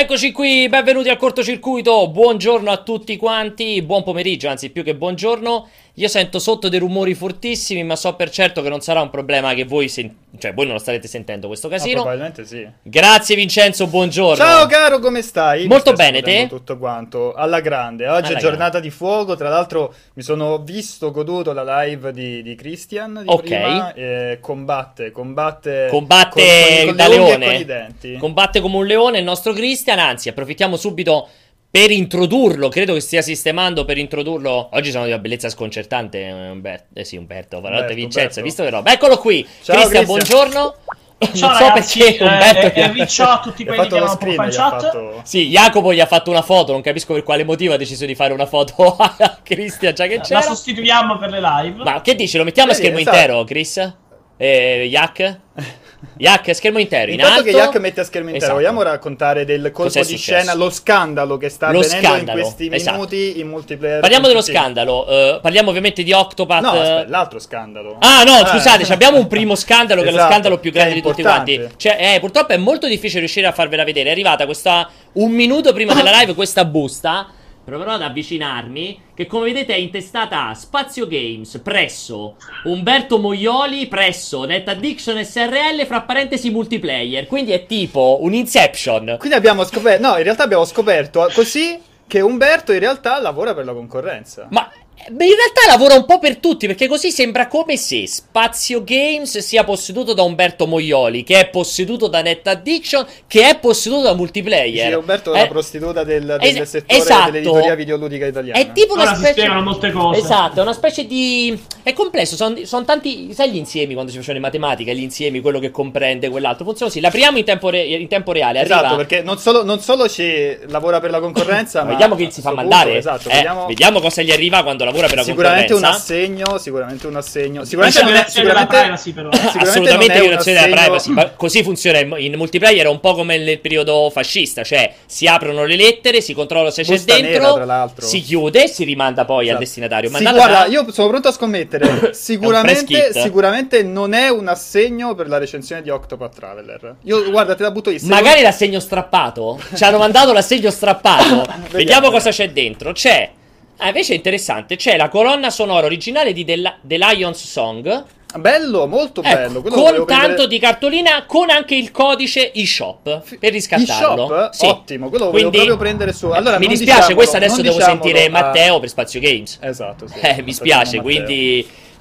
Eccoci qui, benvenuti al cortocircuito. Buongiorno a tutti quanti, buon pomeriggio, anzi più che buongiorno. Io sento sotto dei rumori fortissimi, ma so per certo che non sarà un problema che voi sen- cioè voi non lo starete sentendo questo Ah, casino. probabilmente sì. Grazie Vincenzo, buongiorno. Ciao caro, come stai? Molto stai bene, te? Tutto quanto, alla grande. Oggi Alla è giornata di fuoco, tra l'altro mi sono visto, goduto la live di, di Christian di Ok. prima, e combatte, combatte... Combatte con, con, con da leone. con i denti. Combatte come un leone il nostro Christian, anzi approfittiamo subito per introdurlo, credo che stia sistemando per introdurlo. Oggi sono di una bellezza sconcertante, eh, Umberto. Eh sì, Umberto, Umberto, Vincenzo, Umberto. visto che roba. Eccolo qui. Ciao, Christian, Christian. buongiorno. Ciao non so ragazzi, perché eh, Umberto e, mi ha- e ciao a tutti quelli fatto che poco screen, in chat. fatto... Sì, Jacopo gli ha fatto una foto, non capisco per quale motivo ha deciso di fare una foto a Christian, già che La c'era. sostituiamo per le live. Ma che dici? Lo mettiamo a Vedi, schermo esatto. intero, Chris? Eh, Yak? Yak, schermo intero, in Intanto alto. che Jack mette a schermo intero, Esatto. vogliamo raccontare del colpo di scena, lo scandalo che sta Lo avvenendo scandalo, in questi esatto. minuti in multiplayer. Parliamo dello scandalo, eh, parliamo ovviamente di Octopath. No, aspetta, l'altro scandalo. Ah no, Eh. scusate, abbiamo un primo scandalo che è lo Esatto, scandalo più grande di tutti quanti. Cioè, eh, purtroppo è molto difficile riuscire a farvela vedere. È arrivata questa un minuto prima della live questa busta. Proverò ad avvicinarmi. Che come vedete è intestata a Spazio Games presso Umberto Moioli presso Net Addiction SRL fra parentesi multiplayer. Quindi è tipo un Inception. Quindi abbiamo scoperto, no, in realtà abbiamo scoperto così che Umberto in realtà lavora per la concorrenza. Ma beh, in realtà lavora un po' per tutti, perché così sembra come se Spazio Games sia posseduto da Umberto Moioli, che è posseduto da Net Addiction, che è posseduto da multiplayer. Dici, Umberto è Eh, una prostituta del, del es- settore esatto. dell'editoria videoludica italiana. È tipo una Ora si specie... spiegano molte cose. Esatto, è una specie di... È complesso, sono tanti... Sai gli insiemi quando si facevano in matematica, gli insiemi, quello che comprende quell'altro. Funziona così, l'apriamo in tempo, re- in tempo reale, arriva... Esatto, perché non solo, non solo ci lavora per la concorrenza, ma Vediamo chi si fa mandare. punto, esatto, Eh, vediamo, vediamo cosa gli arriva quando lavora per la sicuramente un assegno, sicuramente un assegno. Sicuramente non è, violazione della sicuramente, privacy, però. sicuramente Assolutamente non è un violazione della privacy. ma così funziona in, in multiplayer. È un po' come nel periodo fascista. Cioè, si aprono le lettere, si controlla se c'è Busta dentro, nera, tra l'altro. si chiude e si rimanda poi al Esatto. destinatario. Sì, Mandata guarda, da- io sono pronto a scommettere. Sicuramente, sicuramente non è un assegno per la recensione di Octopath Traveler. Io, guarda, te la butto secondo- Magari l'assegno strappato. Ci hanno mandato l'assegno strappato. Vediamo cosa c'è dentro. C'è. Ah, invece è interessante. C'è la colonna sonora originale di The, The Lion's Song. Bello, molto Ecco, bello. Quello con tanto prendere- di cartolina, con anche il codice eShop per riscattarlo. eShop? Sì. Ottimo, quello lo volevo proprio prendere su. Allora, mi dispiace, questo adesso devo sentire a- Matteo per Spazio Games. Esatto, sì. Eh, mi spiace, Matteo.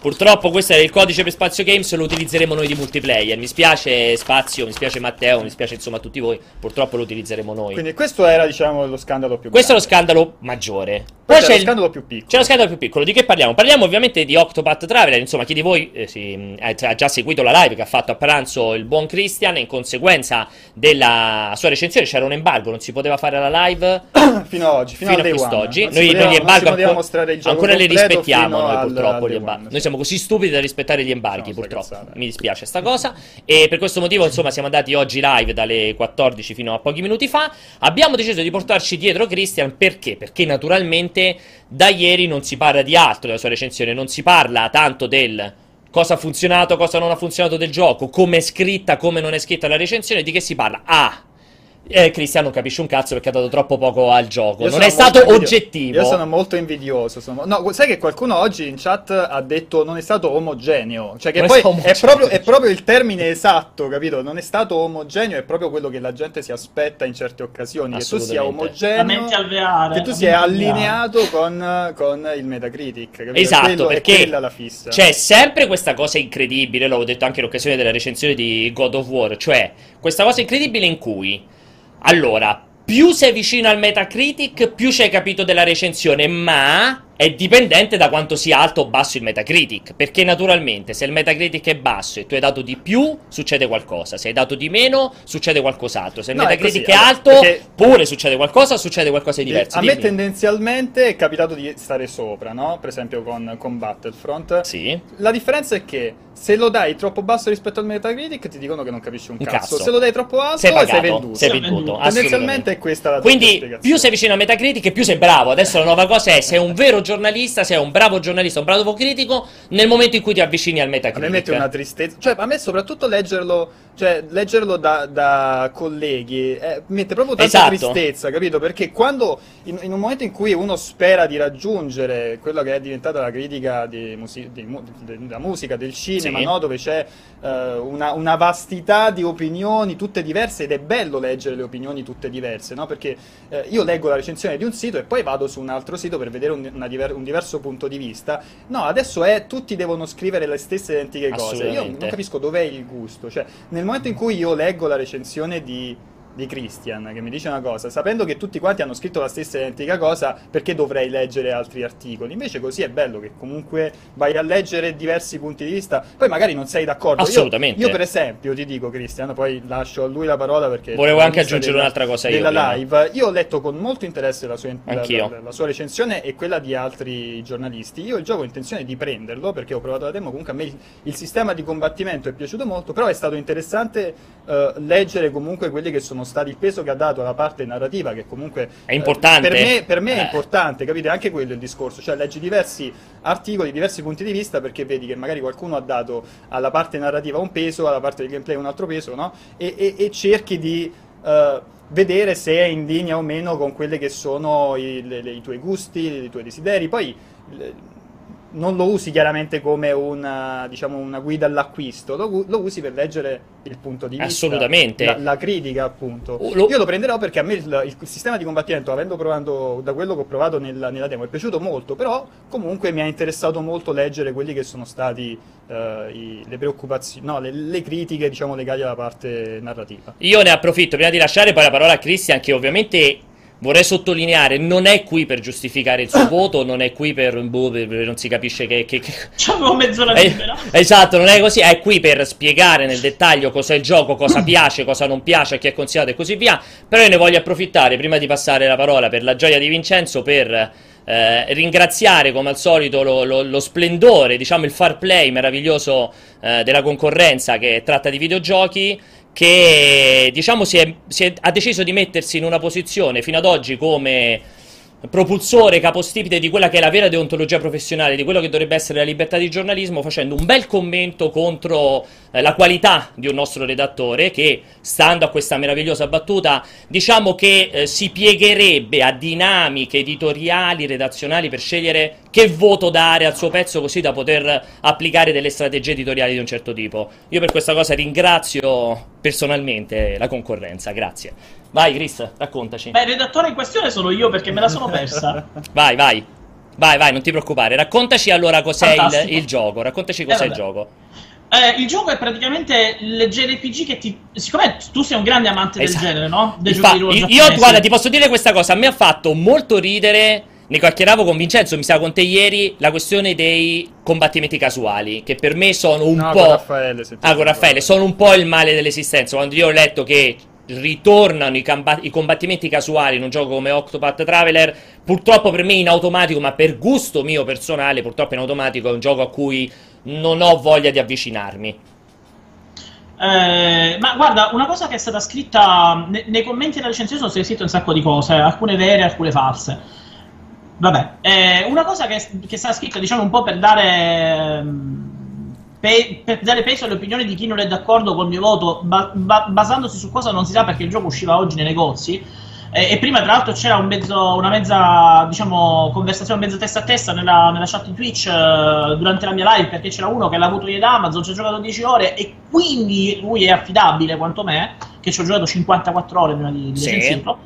Purtroppo questo è il codice per Spazio Games, lo utilizzeremo noi di multiplayer. Mi spiace Spazio, mi spiace Matteo, mi spiace insomma tutti voi, purtroppo lo utilizzeremo noi. Quindi questo era, diciamo, lo scandalo più questo è lo grande. scandalo maggiore. Questo c'è è lo il- scandalo più piccolo. C'è lo scandalo più piccolo, di che parliamo? Parliamo ovviamente di Octopath Traveler, insomma chi di voi eh, si- eh, ha già seguito la live che ha fatto a pranzo il buon Christian, in conseguenza della sua recensione c'era un embargo, non si poteva fare la live fino ad oggi, fino, fino al a quest'oggi. Non si Noi, poteva- noi gli non si embargo poteva ancora, mostrare il gioco ancora li completo rispettiamo fino noi al- purtroppo al gli day embarghi. one, Noi siamo così stupidi da rispettare gli embarghi No, purtroppo. cazzata. Mi dispiace sta cosa e per questo motivo insomma siamo andati oggi live dalle 14 fino a pochi minuti fa. Abbiamo deciso di portarci dietro Christian perché? Perché naturalmente da ieri non si parla di altro nella sua recensione, non si parla tanto del cosa ha funzionato, cosa non ha funzionato del gioco, come è scritta, come non è scritta la recensione, di che si parla? Ah, eh, Cristian non capisce un cazzo perché ha dato troppo poco al gioco. Io non è stato molto invidio- oggettivo. Io sono molto invidioso. sono- No, sai che qualcuno oggi in chat ha detto non è stato omogeneo. Cioè che Non è poi stato è omogeneo. proprio, è proprio il termine esatto, capito? Non è stato omogeneo, è proprio quello che la gente si aspetta in certe occasioni. Che tu sia omogeneo. mente alveare. Che tu la sia allineato con, con il Metacritic. Capito? Esatto, Quello- è perché quella la fissa. c'è sempre questa cosa incredibile, l'avevo detto anche in occasione della recensione di God of War, cioè questa cosa incredibile in cui, allora, più sei vicino al Metacritic, più ci hai capito della recensione, ma è dipendente da quanto sia alto o basso il Metacritic, perché naturalmente se il Metacritic è basso e tu hai dato di più, succede qualcosa, se hai dato di meno, succede qualcos'altro, se il No, è Metacritic così, è, alto, perché- pure succede qualcosa, succede qualcosa di diverso. A me Dimmi. tendenzialmente è capitato di stare sopra, no? Per esempio con, con Battlefront. Sì. La differenza è che se lo dai troppo basso rispetto al Metacritic ti dicono che non capisci un Un cazzo. cazzo. Se lo dai troppo alto Sei sei, pagato, venduto. sei Sei venduto. Tendenzialmente è questa la Quindi spiegazione. più sei vicino a Metacritic più sei bravo. Adesso la nuova cosa è sei un vero giornalista, sei un bravo giornalista, un bravo critico nel momento in cui ti avvicini al A Metacritic. me mette una tristezza. Cioè, a me soprattutto leggerlo cioè, leggerlo da, da colleghi eh, mette proprio tanta Esatto. tristezza, capito? Perché quando, in, in un momento in cui uno spera di raggiungere quello che è diventata la critica musi- mu- della musica, del cinema, Sì. no? Dove c'è eh, una, una vastità di opinioni tutte diverse ed è bello leggere le opinioni tutte diverse, no? Perché eh, io leggo la recensione di un sito e poi vado su un altro sito per vedere un, una diver- un diverso punto di vista. No, adesso è tutti devono scrivere le stesse identiche cose. Io non capisco dov'è il gusto. Cioè, nel momento in cui io leggo la recensione di, di Christian che mi dice una cosa, sapendo che tutti quanti hanno scritto la stessa identica cosa, perché dovrei leggere altri articoli? Invece così è bello che comunque vai a leggere diversi punti di vista, poi magari non sei d'accordo. Io- Assolutamente. Io, per esempio ti dico Christian, poi lascio a lui la parola perché Volevo anche aggiungere un'altra cosa io della live. Io ho letto con molto interesse la sua, la- la- la sua recensione e quella di altri giornalisti. Io il gioco ho intenzione di prenderlo perché ho provato la demo. Comunque a me il, il sistema di combattimento è piaciuto molto. Però è stato interessante eh, leggere comunque quelli che sono stati il peso che ha dato alla parte narrativa, che comunque È importante. eh, per me, per me è Eh. importante, capite? Anche quello è il discorso. Cioè, leggi diversi articoli, diversi punti di vista perché vedi che magari qualcuno ha dato alla parte narrativa un peso, alla parte del gameplay un altro peso, no? E, e- e cerchi di. eh, vedere se è in linea o meno con quelli che sono i, le- le- i tuoi gusti, i tuoi desideri. Poi le- non lo usi chiaramente come una, diciamo, una guida all'acquisto, lo, lo usi per leggere il punto di vista, Assolutamente. la, la critica appunto. Oh, lo- Io lo prenderò perché a me il, il sistema di combattimento, avendo provato da quello che ho provato nella, nella demo, è piaciuto molto, però comunque mi ha interessato molto leggere quelli che sono stati eh, i- le preoccupazioni, no, le, le critiche diciamo legate alla parte narrativa. Io ne approfitto prima di lasciare poi la parola a Christian, che ovviamente vorrei sottolineare, non è qui per giustificare il suo voto, non è qui per, boh, per- per- non si capisce che... che- che- C'avevo mezz'ora Eh, libera. esatto, non è così, è qui per spiegare nel dettaglio cosa è il gioco, cosa piace, cosa non piace, a chi è consigliato e così via. Però io ne voglio approfittare prima di passare la parola per la gioia di Vincenzo per eh, ringraziare come al solito lo, lo- lo splendore, diciamo il far play meraviglioso eh, della concorrenza che tratta di videogiochi che diciamo si è- si è- ha deciso di mettersi in una posizione fino ad oggi come propulsore, capostipite di quella che è la vera deontologia professionale, di quello che dovrebbe essere la libertà di giornalismo, facendo un bel commento contro eh, la qualità di un nostro redattore che, stando a questa meravigliosa battuta, diciamo che eh, si piegherebbe a dinamiche editoriali, redazionali per scegliere che voto dare al suo pezzo così da poter applicare delle strategie editoriali di un certo tipo. Io per questa cosa ringrazio personalmente la concorrenza, grazie. Vai Chris, raccontaci. Beh, il redattore in questione sono io perché me la sono persa. Vai, vai. Vai, vai, non ti preoccupare. Raccontaci allora cos'è il, il gioco. Raccontaci cos'è il vabbè. gioco. Eh, il gioco è praticamente il JRPG che ti. Siccome tu sei un grande amante del Esatto. genere, no? Dei Infa- giochi di ruolo io, io, giapponesi. guarda, ti posso dire questa cosa. A me ha fatto molto ridere. Ne chiacchieravo con Vincenzo, mi sa con te ieri, la questione dei combattimenti casuali, che per me sono un No, po'... con Raffaele, Ah, con Raffaele, sono un po' il male dell'esistenza. Quando io ho letto che ritornano i, camba- i combattimenti casuali in un gioco come Octopath Traveler, purtroppo per me in automatico, ma per gusto mio personale, purtroppo in automatico è un gioco a cui non ho voglia di avvicinarmi. Eh, ma guarda, una cosa che è stata scritta ne- nei commenti della recensione sono state scritte un sacco di cose, alcune vere, alcune false. Vabbè, eh, una cosa che, che è stata scritta, diciamo, un po' per dare, pe- per dare peso alle opinioni di chi non è d'accordo col mio voto, ba- ba- basandosi su cosa non si sa perché il gioco usciva oggi nei negozi. Eh, e prima, tra l'altro, c'era un mezzo, una mezza, diciamo, conversazione, mezza testa a testa nella, nella chat di Twitch eh, durante la mia live perché c'era uno che l'ha avuto ieri da Amazon, ci ha giocato 10 ore e quindi lui è affidabile quanto me, che ci ho giocato 54 ore prima di, di Sì. recensirlo.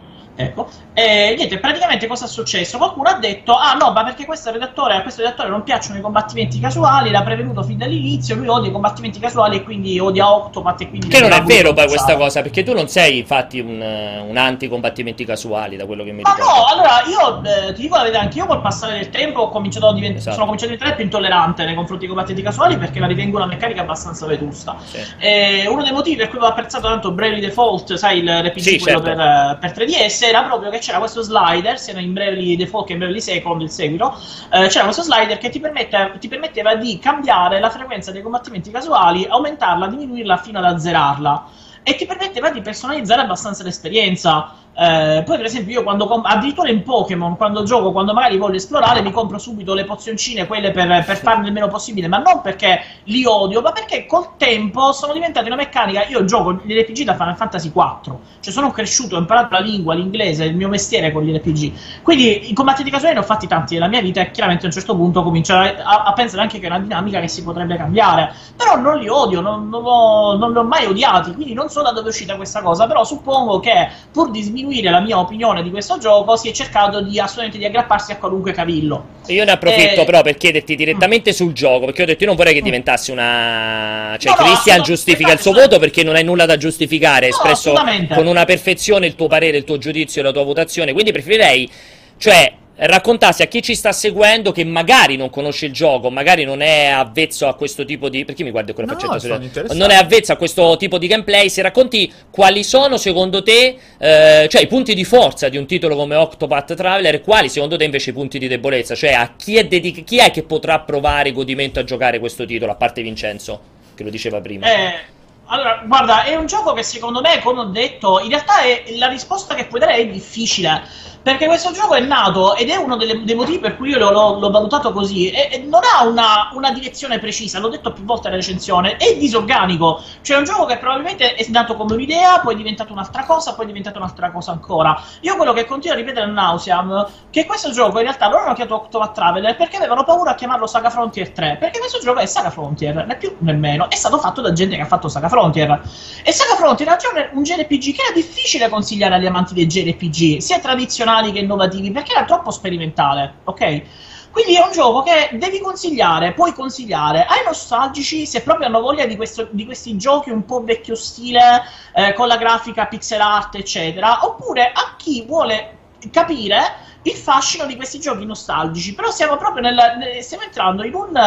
Ecco, e niente, praticamente cosa è successo? Qualcuno ha detto: Ah no, ma perché questo redattore, a questo redattore non piacciono i combattimenti casuali, l'ha prevenuto fin dall'inizio, lui odia i combattimenti casuali e quindi odia Octopath e quindi Che non è vero poi questa cosa, perché tu non sei infatti un, eh, un anti-combattimenti casuali, da quello che mi Ma ricordo. no, allora io eh, ti dico la verità, anche io col passare del tempo ho cominciato a divent- Esatto. sono cominciato a diventare più intollerante nei confronti dei combattenti casuali perché la ritengo una meccanica abbastanza vetusta. Sì. E uno dei motivi per cui avevo apprezzato tanto Bravely Default, sai, il RPG Sì, quello certo. per, eh, per 3DS, era proprio che c'era questo slider, sia in Bravely Default che in Bravely Second, il seguito, eh, c'era questo slider che ti, permette- ti permetteva di cambiare la frequenza dei combattimenti casuali, aumentarla, diminuirla fino ad azzerarla. E ti permetteva di personalizzare abbastanza l'esperienza. Eh, poi, per esempio, io quando comp- addirittura in Pokémon, quando gioco, quando magari voglio esplorare, mi compro subito le pozioncine, quelle per, per farne il meno possibile, ma non perché li odio, ma perché col tempo sono diventate una meccanica. Io gioco gli RPG da Final Fantasy 4, cioè sono cresciuto, ho imparato la lingua, l'inglese, il mio mestiere con gli RPG. Quindi i combatti di casuale ne ho fatti tanti nella mia vita e chiaramente a un certo punto comincio a, a pensare anche che è una dinamica che si potrebbe cambiare. Però non li odio, non, non, ho, non li ho mai odiati, quindi non so da dove è uscita questa cosa, però suppongo che pur di sminuire sminuire la mia opinione di questo gioco, si è cercato di assolutamente di aggrapparsi a qualunque cavillo. Io ne approfitto e... però per chiederti direttamente mm. sul gioco, perché ho detto io non vorrei che mm. diventasse una... Cioè, no, Christian no, giustifica il suo voto perché non hai nulla da giustificare, hai no, espresso con una perfezione il tuo parere, il tuo giudizio e la tua votazione, quindi preferirei... Cioè, raccontassi a chi ci sta seguendo che magari non conosce il gioco, magari non è avvezzo a questo tipo di. Perché mi guardi ancora no, facendo Non è avvezzo a questo tipo di gameplay. Se racconti quali sono secondo te, eh, cioè i punti di forza di un titolo come Octopath Traveler, e quali secondo te invece i punti di debolezza? Cioè a chi è, dedic- chi è che potrà provare godimento a giocare questo titolo, a parte Vincenzo, che lo diceva prima? Eh. Allora, guarda, è un gioco che secondo me, come ho detto, in realtà è, la risposta che puoi dare è difficile perché questo gioco è nato ed è uno delle, dei motivi per cui io l'ho, l'ho valutato così. E, e non ha una, una, direzione precisa, l'ho detto più volte nella recensione. È disorganico. Cioè, è un gioco che probabilmente è nato come un'idea, poi è diventato un'altra cosa, poi è diventato un'altra cosa ancora. Io quello che continuo a ripetere a Nauseam che questo gioco in realtà loro hanno chiamato Octopath Traveler perché avevano paura a chiamarlo Saga Frontier 3. Perché questo gioco è Saga Frontier, né più né meno. È stato fatto da gente che ha fatto Saga Frontier. E Saga Frontier era un JRPG che era difficile consigliare agli amanti dei JRPG, sia tradizionali che innovativi, perché era troppo sperimentale, ok? Quindi è un gioco che devi consigliare, puoi consigliare ai nostalgici se proprio hanno voglia di, questo, di questi giochi un po' vecchio stile, eh, con la grafica pixel art, eccetera, oppure a chi vuole capire il fascino di questi giochi nostalgici. Però siamo proprio nel, stiamo entrando in un,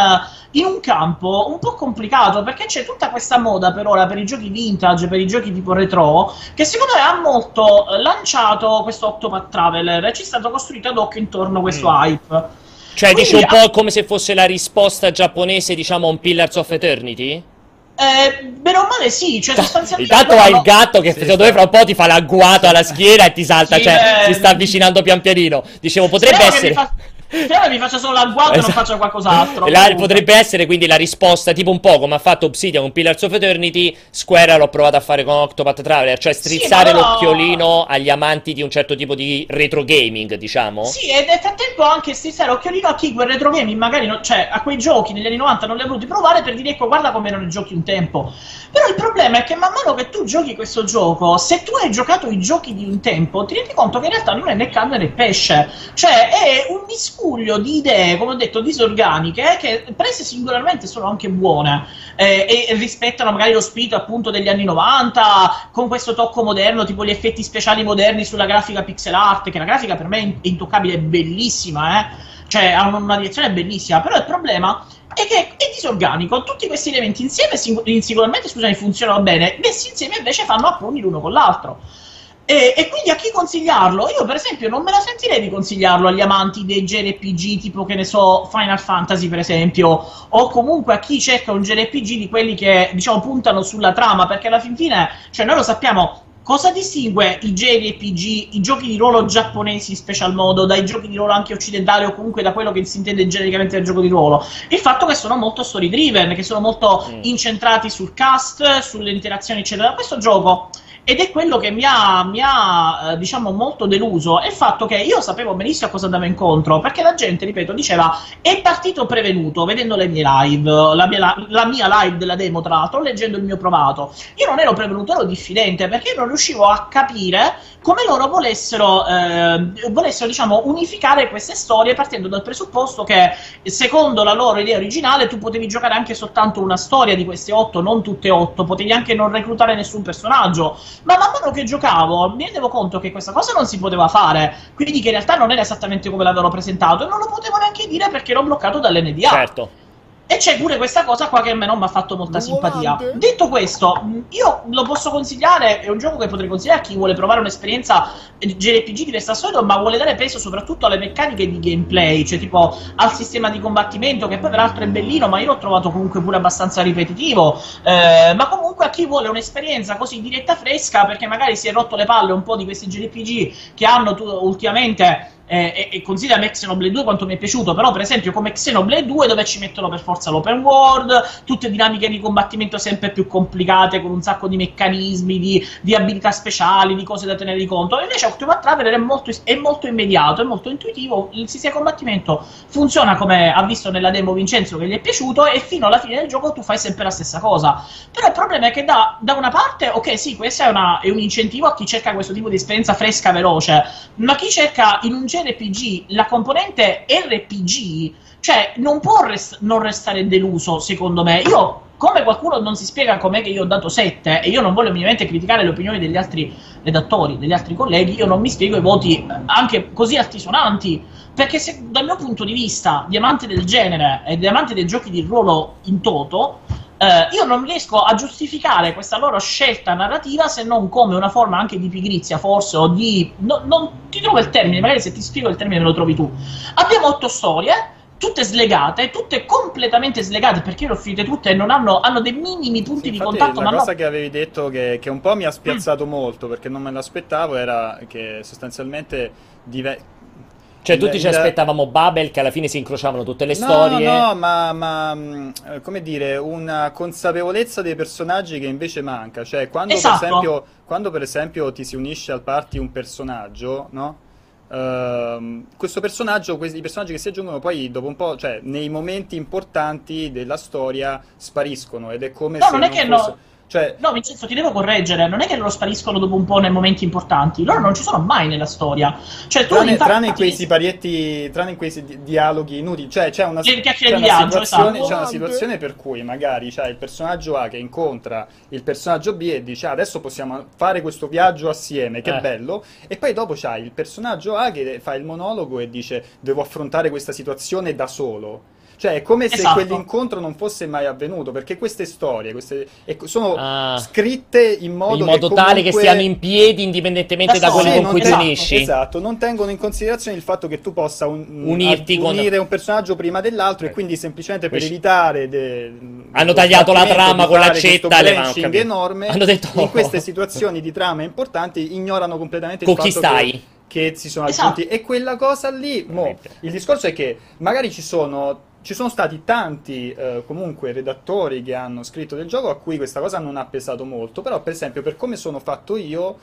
in un, campo un po' complicato perché c'è tutta questa moda per ora per i giochi vintage, per i giochi tipo retro, che secondo me ha molto lanciato questo Octopath Traveler ci è stato costruito ad hoc intorno a questo mm. hype. Cioè, Quindi, dici un po' come se fosse la risposta giapponese, diciamo, a un Pillars of Eternity? Eh, bene o male sì, cioè sostanzialmente... Intanto hai il gatto che sì, secondo me fra un po' ti fa l'agguato alla schiena e ti salta, sì, cioè eh, si sta avvicinando pian pianino. Dicevo, potrebbe essere... Spero mi faccia solo l'agguato esatto. e non faccia qualcos'altro. La, potrebbe essere quindi la risposta, tipo un po' come ha fatto Obsidian con Pillars of Eternity. Square l'ho provato a fare con Octopath Traveler, cioè strizzare sì, l'occhiolino agli amanti di un certo tipo di retro gaming, diciamo. Sì, e nel frattempo anche strizzare l'occhiolino a chi quel retro gaming, magari, no, cioè a quei giochi negli anni 90 non li ha voluti provare per dire, ecco, guarda come erano i giochi un tempo. Però il problema è che man mano che tu giochi questo gioco, se tu hai giocato i giochi di un tempo, ti rendi conto che in realtà non è né carne né pesce. Cioè, è un miscuglio miscuglio di idee, come ho detto, disorganiche, che prese singolarmente sono anche buone eh, e rispettano magari lo spirito appunto degli anni 90, con questo tocco moderno, tipo gli effetti speciali moderni sulla grafica pixel art, che la grafica per me è intoccabile, è bellissima, eh? cioè ha una direzione bellissima, però il problema è che è disorganico. Tutti questi elementi insieme, singolarmente, scusami, funzionano bene, messi insieme invece fanno a pugni l'uno con l'altro. E, e, quindi a chi consigliarlo? Io, per esempio, non me la sentirei di consigliarlo agli amanti dei JRPG, tipo che ne so, Final Fantasy, per esempio, o comunque a chi cerca un JRPG di quelli che diciamo puntano sulla trama, perché alla fin fine, cioè, noi lo sappiamo. Cosa distingue i JRPG, i giochi di ruolo giapponesi in special modo, dai giochi di ruolo anche occidentali o comunque da quello che si intende genericamente del gioco di ruolo? Il fatto che sono molto story driven, che sono molto mm. incentrati sul cast, sulle interazioni, eccetera. Questo gioco ed è quello che mi ha, mi ha eh, diciamo, molto deluso. È il fatto che io sapevo benissimo a cosa andavo incontro, perché la gente, ripeto, diceva è partito prevenuto vedendo le mie live, la mia, la, mia live della demo, tra l'altro, leggendo il mio provato. Io non ero prevenuto, ero diffidente, perché non riuscivo a capire come loro volessero, eh, volessero diciamo, unificare queste storie partendo dal presupposto che, secondo la loro idea originale, tu potevi giocare anche soltanto una storia di queste otto, non tutte otto, potevi anche non reclutare nessun personaggio ma man mano che giocavo mi rendevo conto che questa cosa non si poteva fare, quindi che in realtà non era esattamente come l'avevano presentato e non lo potevo neanche dire perché ero bloccato dall'NDA. Certo. E c'è pure questa cosa qua che a me non mi ha fatto molta simpatia. Detto questo, io lo posso consigliare, è un gioco che potrei consigliare a chi vuole provare un'esperienza JRPG diversa solito, ma vuole dare peso soprattutto alle meccaniche di gameplay, cioè tipo al sistema di combattimento, che poi peraltro è bellino, ma io l'ho trovato comunque pure abbastanza ripetitivo. Eh, ma comunque comunque a chi vuole un'esperienza così diretta fresca, perché magari si è rotto le palle un po' di questi JRPG che hanno tu, ultimamente eh, e, e considera Xenoblade 2 quanto mi è piaciuto, però per esempio come Xenoblade 2 dove ci mettono per forza l'open world, tutte dinamiche di combattimento sempre più complicate con un sacco di meccanismi, di, di abilità speciali, di cose da tenere di conto. Invece Octopath Traveler è molto, è molto immediato, è molto intuitivo, il sistema di combattimento funziona come ha visto nella demo Vincenzo che gli è piaciuto e fino alla fine del gioco tu fai sempre la stessa cosa. Però il problema è che da, da una parte, ok sì, questo è, una, è un incentivo a chi cerca questo tipo di esperienza fresca, veloce, ma chi cerca in un JRPG la componente RPG, cioè non può rest- non restare deluso, secondo me. Io, come qualcuno non si spiega com'è che io ho dato 7, e io non voglio minimamente criticare le opinioni degli altri redattori, degli altri colleghi, io non mi spiego i voti eh, anche così altisonanti. Perché se dal mio punto di vista, di amante del genere e di amante dei giochi di ruolo in toto, eh, io non riesco a giustificare questa loro scelta narrativa se non come una forma anche di pigrizia, forse, o di. No, non ti trovo il termine, magari se ti spiego il termine me lo trovi tu. Abbiamo otto storie, tutte slegate, tutte completamente slegate perché le ho finite tutte e non hanno, hanno dei minimi punti Sì, di contatto. la ma cosa no, che avevi detto che, che un po' mi ha spiazzato molto perché non me l'aspettavo era che sostanzialmente dive- Cioè, tutti ci aspettavamo Babel, che alla fine si incrociavano tutte le No, storie. no, ma, ma, mh, eh, come dire, una consapevolezza dei personaggi che invece manca. Cioè, quando Esatto. per esempio, quando per esempio ti si unisce al party un personaggio, no? Ehm, questo personaggio, questi, i personaggi che si aggiungono poi dopo un po', cioè nei momenti importanti della storia spariscono ed è come No, se non è che fosse- no. Cioè, No, Vincenzo, ti devo correggere. Non è che loro spariscono dopo un po' nei momenti importanti. Loro non ci sono mai nella storia. Cioè, tu Tranne, tranne in quei siparietti, tranne in quei si- dialoghi inutili, cioè c'è una, c'è di una viaggio, situazione, esatto. c'è una situazione per cui magari c'è il personaggio A che incontra il personaggio B e dice "Ah, adesso possiamo fare questo viaggio assieme, che Eh. bello, e poi dopo c'hai il personaggio A che fa il monologo e dice devo affrontare questa situazione da solo. Cioè, è come se Esatto. quell'incontro non fosse mai avvenuto, perché queste storie queste, e- sono Ah. scritte in modo, in modo che tale che comunque- stiano in piedi indipendentemente da Da quelli soli, con cui ti ten- unisci. Esatto, non tengono in considerazione il fatto che tu possa un- Unirti con- unire un personaggio prima dell'altro e Eh. quindi semplicemente per Questi- evitare de- Hanno tagliato la trama con l'accetta, questo le- capito. enorme Hanno detto- in queste situazioni di trama importanti ignorano completamente Con il chi fatto stai? che che si sono Esatto. aggiunti e quella cosa lì mo, il discorso è che magari ci sono ci sono stati tanti eh, comunque redattori che hanno scritto del gioco a cui questa cosa non ha pesato molto, però per esempio per come sono fatto io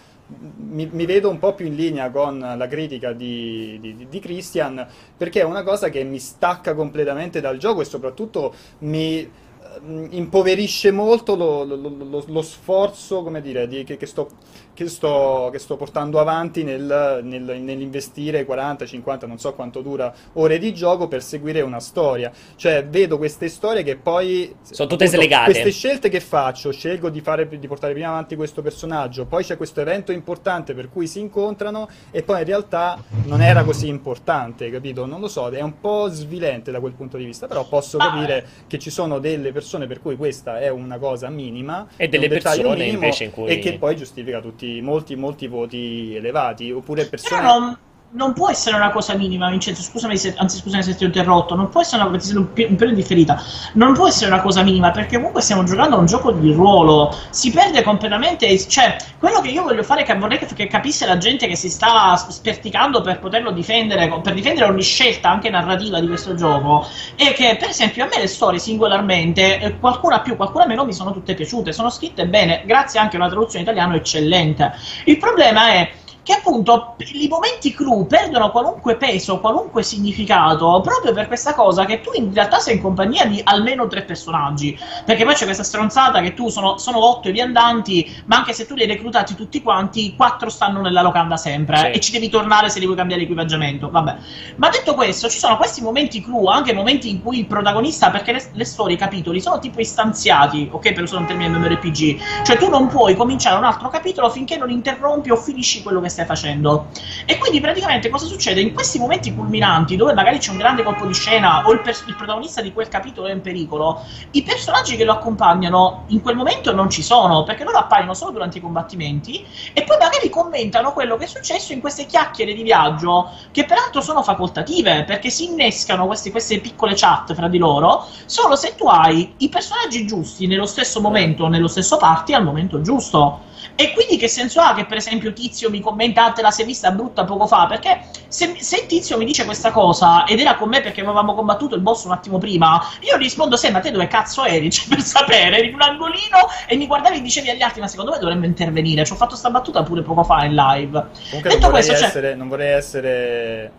mi, mi vedo un po' più in linea con la critica di, di- di Christian perché è una cosa che mi stacca completamente dal gioco e soprattutto mi ehm, impoverisce molto lo, lo- lo- lo- sforzo dire, di- che, che sto, che, sto, che sto portando avanti nel- nel- nell'investire 40, 50, non so quanto dura ore di gioco per seguire una storia. Cioè, vedo queste storie che poi Sono tutte slegate. Queste scelte che faccio, scelgo di, fare, di portare prima avanti questo personaggio, poi c'è questo evento importante per cui si incontrano e poi in realtà non era così importante, capito? Non lo so, è un po' svilente da quel punto di vista, però posso Ma- capire che ci sono delle persone per cui questa è una cosa minima E delle persone minimo, invece in cui- e che poi giustifica tutti molti molti voti elevati, oppure persone Però non, non può essere una cosa minima, Vincenzo. Scusami se, anzi, scusami se ti ho interrotto. Non può essere una un, pelo in differita. Non può essere una cosa minima perché comunque stiamo giocando a un gioco di ruolo. Si perde completamente. Cioè, quello che io voglio fare, che vorrei che, capisse la gente che si sta sperticando per poterlo difendere, per difendere ogni scelta anche narrativa di questo gioco, è che, per esempio, a me le storie singolarmente, eh, qualcuna più, qualcuna meno, mi sono tutte piaciute. Sono scritte bene, grazie anche a una traduzione in italiano eccellente. Il problema è che appunto i momenti clou perdono qualunque peso, qualunque significato, proprio per questa cosa che tu in realtà sei in compagnia di almeno tre personaggi. Perché poi c'è questa stronzata che tu sono, sono otto i viandanti, ma anche se tu li hai reclutati tutti quanti, quattro stanno nella locanda sempre Sì. e ci devi tornare se li vuoi cambiare equipaggiamento. Vabbè. Ma detto questo, ci sono questi momenti clou, anche momenti in cui il protagonista, perché le, le storie, i capitoli sono tipo istanziati, ok, per usare un termine MMORPG, cioè tu non puoi cominciare un altro capitolo finché non interrompi o finisci quello che stai facendo. E quindi praticamente cosa succede? In questi momenti culminanti, dove magari c'è un grande colpo di scena o il, pers- il protagonista di quel capitolo è in pericolo, i personaggi che lo accompagnano in quel momento non ci sono, perché loro appaiono solo durante i combattimenti e poi magari commentano quello che è successo in queste chiacchiere di viaggio, che peraltro sono facoltative, perché si innescano queste, queste piccole chat fra di loro, solo se tu hai i personaggi giusti nello stesso momento, nello stesso party al momento giusto. E quindi che senso ha che per esempio Tizio mi commenta ah, te la sei vista brutta poco fa? Perché se, se, Tizio mi dice questa cosa ed era con me perché avevamo combattuto il boss un attimo prima, io rispondo se ma te dove cazzo eri? Cioè, per sapere, eri in un angolino e mi guardavi e dicevi agli altri ma secondo me dovremmo intervenire. Ci ho fatto sta battuta pure poco fa in live. Comunque Detto non vorrei, questo, cioè essere, cioè... non vorrei essere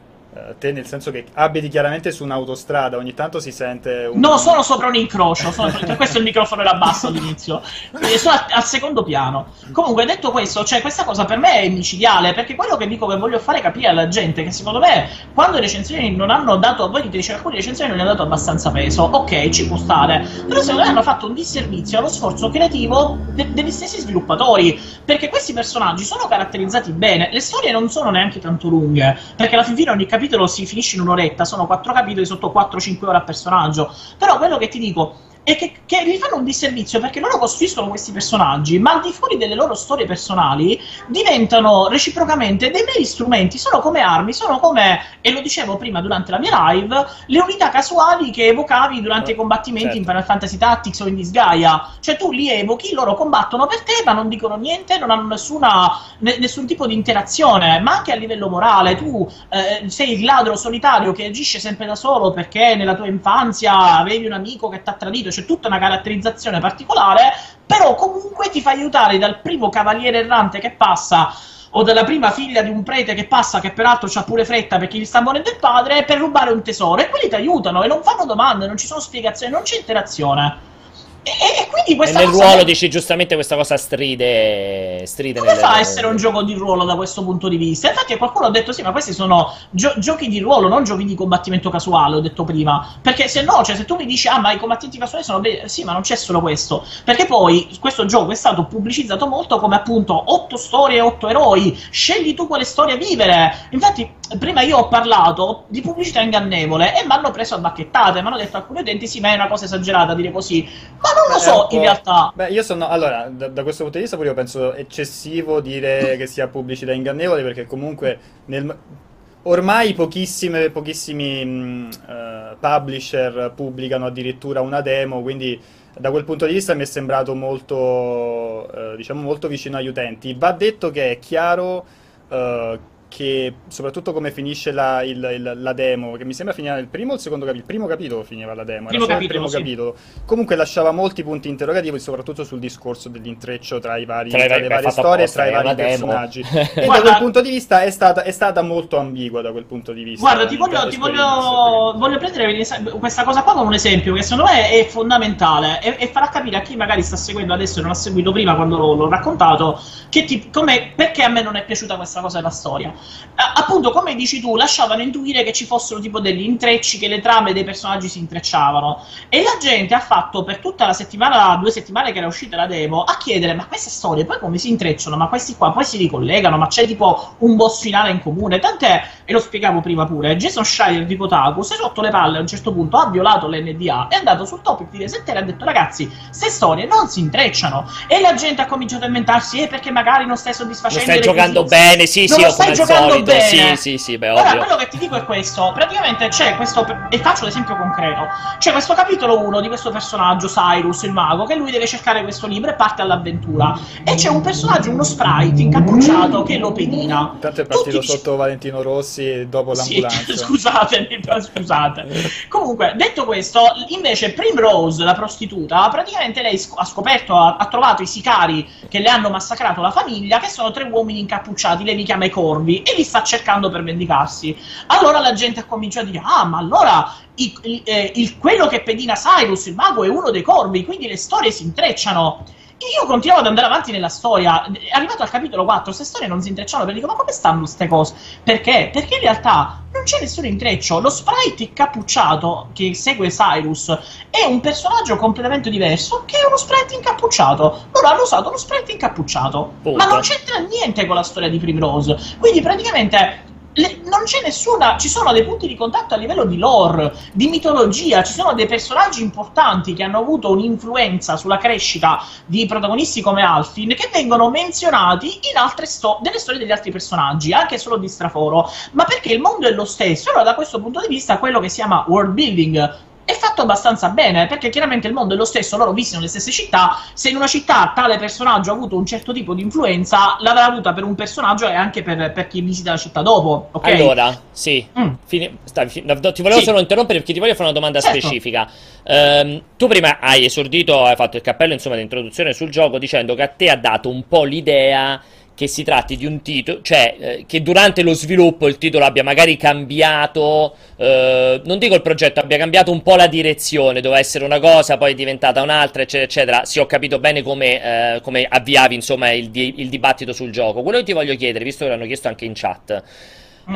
te nel senso che abiti chiaramente su un'autostrada, ogni tanto si sente un... No, sono sopra un incrocio, sono... per questo il microfono era basso all'inizio, sono al, al, secondo piano. Comunque, detto questo, cioè, questa cosa per me è micidiale, perché quello che dico che voglio fare capire alla gente, che secondo me, quando le recensioni non hanno dato, voi dite, dice, alcune recensioni non gli hanno dato abbastanza peso, ok, ci può stare, però secondo me hanno fatto un disservizio allo sforzo creativo de- degli stessi sviluppatori, perché questi personaggi sono caratterizzati bene, le storie non sono neanche tanto lunghe, perché alla fin fine ogni capitolo si finisce in un'oretta, sono quattro capitoli sotto 4-5 ore a personaggio. Però quello che ti dico e che, che, gli fanno un disservizio perché loro costruiscono questi personaggi, ma al di fuori delle loro storie personali diventano reciprocamente dei meri strumenti, sono come armi, sono come, e lo dicevo prima durante la mia live, le unità casuali che evocavi durante i combattimenti certo. in Final Fantasy Tactics o in Disgaea. Cioè tu li evochi, loro combattono per te, ma non dicono niente, non hanno nessuna, ne, nessun tipo di interazione, ma anche a livello morale. Tu eh, sei il ladro solitario che agisce sempre da solo perché nella tua infanzia avevi un amico che ti ha tradito c'è tutta una caratterizzazione particolare, però comunque ti fa aiutare dal primo cavaliere errante che passa o dalla prima figlia di un prete che passa, che peraltro ha pure fretta perché gli sta morendo il padre, per rubare un tesoro. E quelli ti aiutano e non fanno domande, non ci sono spiegazioni, non c'è interazione. E, e, quindi questa e nel ruolo è... dici giustamente questa cosa stride, stride come fa a essere un gioco di ruolo da questo punto di vista? Infatti qualcuno ha detto sì ma questi sono gio- giochi di ruolo non giochi di combattimento casuale ho detto prima. Perché se no cioè se tu mi dici ah ma i combattenti casuali sono be- sì ma non c'è solo questo. Perché poi questo gioco è stato pubblicizzato molto come appunto 8 storie 8 eroi. Scegli tu quale storia vivere. Infatti prima io ho parlato di pubblicità ingannevole e mi hanno preso a bacchettate mi hanno detto alcuni utenti sì ma è una cosa esagerata dire così ma non lo so in realtà. Beh, io sono. Allora, da, da, questo punto di vista, pure io penso eccessivo dire che sia pubblicità ingannevole, perché comunque nel, ormai pochissimi uh, publisher pubblicano addirittura una demo, quindi da quel punto di vista mi è sembrato molto, uh, diciamo, molto vicino agli utenti. Va detto che è chiaro. Uh, che soprattutto come finisce la, il, il, la demo, che mi sembra finire il primo o il secondo capitolo, il primo capitolo finiva la demo, primo capitolo, il primo sì. capitolo. Comunque lasciava molti punti interrogativi, soprattutto sul discorso dell'intreccio tra, i vari, tra, tra le varie storie e tra i vari personaggi. e da quel punto di vista è stata, è stata, molto ambigua da quel punto di vista. Guarda, ti voglio, ti voglio, voglio prendere questa cosa qua come un esempio che secondo me è fondamentale e, e, farà capire a chi magari sta seguendo adesso e non ha seguito prima quando l'ho, l'ho raccontato che ti, perché a me non è piaciuta questa cosa della storia appunto, come dici tu, lasciavano intuire che ci fossero tipo degli intrecci, che le trame dei personaggi si intrecciavano. E la gente ha fatto per tutta la settimana, due settimane che era uscita la demo, a chiedere: ma queste storie poi come si intrecciano? Ma questi qua poi si ricollegano? Ma c'è tipo un boss finale in comune? Tant'è, e lo spiegavo prima pure, Jason Schreier di Kotaku si è rotto le palle a un certo punto, ha violato l'NDA, è andato sul topic di Resetter e ha detto: ragazzi, queste storie non si intrecciano. E la gente ha cominciato a inventarsi: eh, perché magari non stai soddisfacendo. Non stai giocando bene, sì, non sì, lo stai giocando solito. bene. Sì, sì, sì, beh, Ora, quello che ti dico è questo. Praticamente c'è questo. E faccio l'esempio concreto. C'è questo capitolo 1 di questo personaggio, Cyrus, il mago, che lui deve cercare questo libro e parte all'avventura. E c'è un personaggio, uno sprite incappucciato che lo pedina. Intanto è partito Tutti sotto Valentino Rossi dopo l'ambulanza. Sì, scusatemi, scusate. Comunque, detto questo, invece Primrose, la prostituta, praticamente lei ha scoperto, ha, ha trovato i sicari che le hanno massacrato la famiglia, che sono tre uomini incappucciati, lei li chiama i corvi, e li sta cercando per vendicarsi. Allora la gente ha cominciato a dire: Ah, ma allora il, il, eh, il, quello che pedina Cyrus, il mago, è uno dei corvi, quindi le storie si intrecciano. Io continuavo ad andare avanti nella storia. Arrivato al capitolo 4, queste storie non si intrecciano. Perché dico, ma come stanno queste cose? Perché? Perché in realtà non c'è nessun intreccio. Lo sprite incappucciato che segue Cyrus è un personaggio completamente diverso che è uno sprite incappucciato. Loro hanno usato lo sprite incappucciato. Punto. Ma non c'entra niente con la storia di Primrose. Quindi praticamente le- non c'è nessuna. Ci sono dei punti di contatto a livello di lore, di mitologia. Ci sono dei personaggi importanti che hanno avuto un'influenza sulla crescita di protagonisti come Alfin che vengono menzionati in altre sto- delle storie degli altri personaggi, anche solo di straforo. Ma perché il mondo è lo stesso. Allora, da questo punto di vista, quello che si chiama world building è fatto abbastanza bene perché chiaramente il mondo è lo stesso, loro visitano le stesse città. Se in una città tale personaggio ha avuto un certo tipo di influenza, l'avrà avuta per un personaggio e anche per, per chi visita la città dopo. Ok? Allora, sì. Mm. Fini- no, ti volevo Sì. solo interrompere perché ti voglio fare una domanda Certo. specifica. Ehm, tu prima hai esordito, hai fatto il cappello insomma di introduzione sul gioco dicendo che a te ha dato un po' l'idea che si tratti di un titolo, cioè eh, che durante lo sviluppo il titolo abbia magari cambiato, eh, non dico il progetto, abbia cambiato un po' la direzione, doveva essere una cosa, poi è diventata un'altra, eccetera, eccetera. Sì, ho capito bene come, eh, come avviavi insomma il, di- il dibattito sul gioco. Quello che ti voglio chiedere, visto che l'hanno chiesto anche in chat.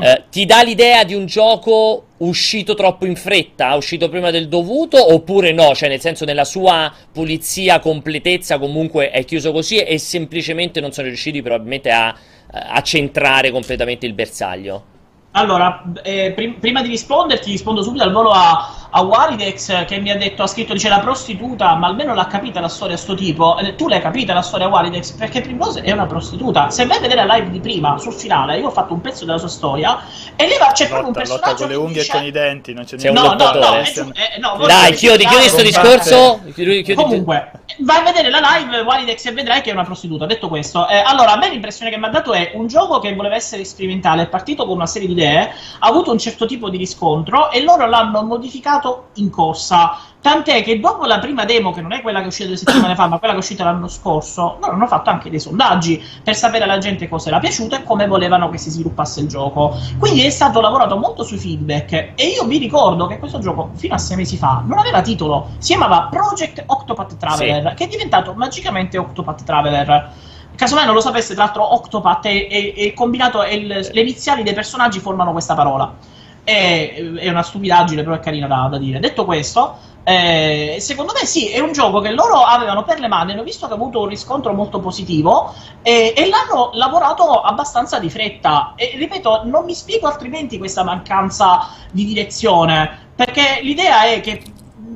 Eh, ti dà l'idea di un gioco uscito troppo in fretta, uscito prima del dovuto, oppure no? Cioè, nel senso, nella sua pulizia, completezza, comunque è chiuso così e semplicemente non sono riusciti probabilmente a, a centrare completamente il bersaglio. Allora, eh, prim- prima di risponderti, rispondo subito al volo a, a Waridex che mi ha detto, ha scritto, dice la prostituta, ma almeno l'ha capita la storia a sto tipo. Eh, tu l'hai capita la storia Waridex? Perché Primrose è una prostituta. Se vai a vedere la live di prima, sul finale, io ho fatto un pezzo della sua storia e lì va- c'è proprio un Lotta, lotta personaggio con le unghie dice- e con i denti, non c'è No, niente. no, no, lottatore. è giu- eh, no, Dai, chiudi, chiudi sto discorso. Chiudi- chiudi- Comunque, vai a vedere la live Walidex e vedrai che è una prostituta. Detto questo, eh, allora a me l'impressione che mi ha dato è un gioco che voleva essere sperimentale, è partito con una serie di idee, ha avuto un certo tipo di riscontro e loro l'hanno modificato in corsa. Tant'è che dopo la prima demo, che non è quella che è uscita due settimane fa, ma quella che è uscita l'anno scorso, loro hanno fatto anche dei sondaggi per sapere alla gente cosa era piaciuto e come volevano che si sviluppasse il gioco. Quindi è stato lavorato molto sui feedback. E io vi ricordo che questo gioco, fino a sei mesi fa, non aveva titolo. Si chiamava Project Octopath Traveler, che è diventato magicamente Octopath Traveler. Casomai non lo sapesse, tra l'altro, Octopath è, è- è combinato, è il- le iniziali dei personaggi formano questa parola. È, è una stupidaggine, però è carina da, da dire. Detto questo, eh, secondo me sì, è un gioco che loro avevano per le mani, hanno visto che ha avuto un riscontro molto positivo e, e l'hanno lavorato abbastanza di fretta. E ripeto, non mi spiego altrimenti questa mancanza di direzione, perché l'idea è che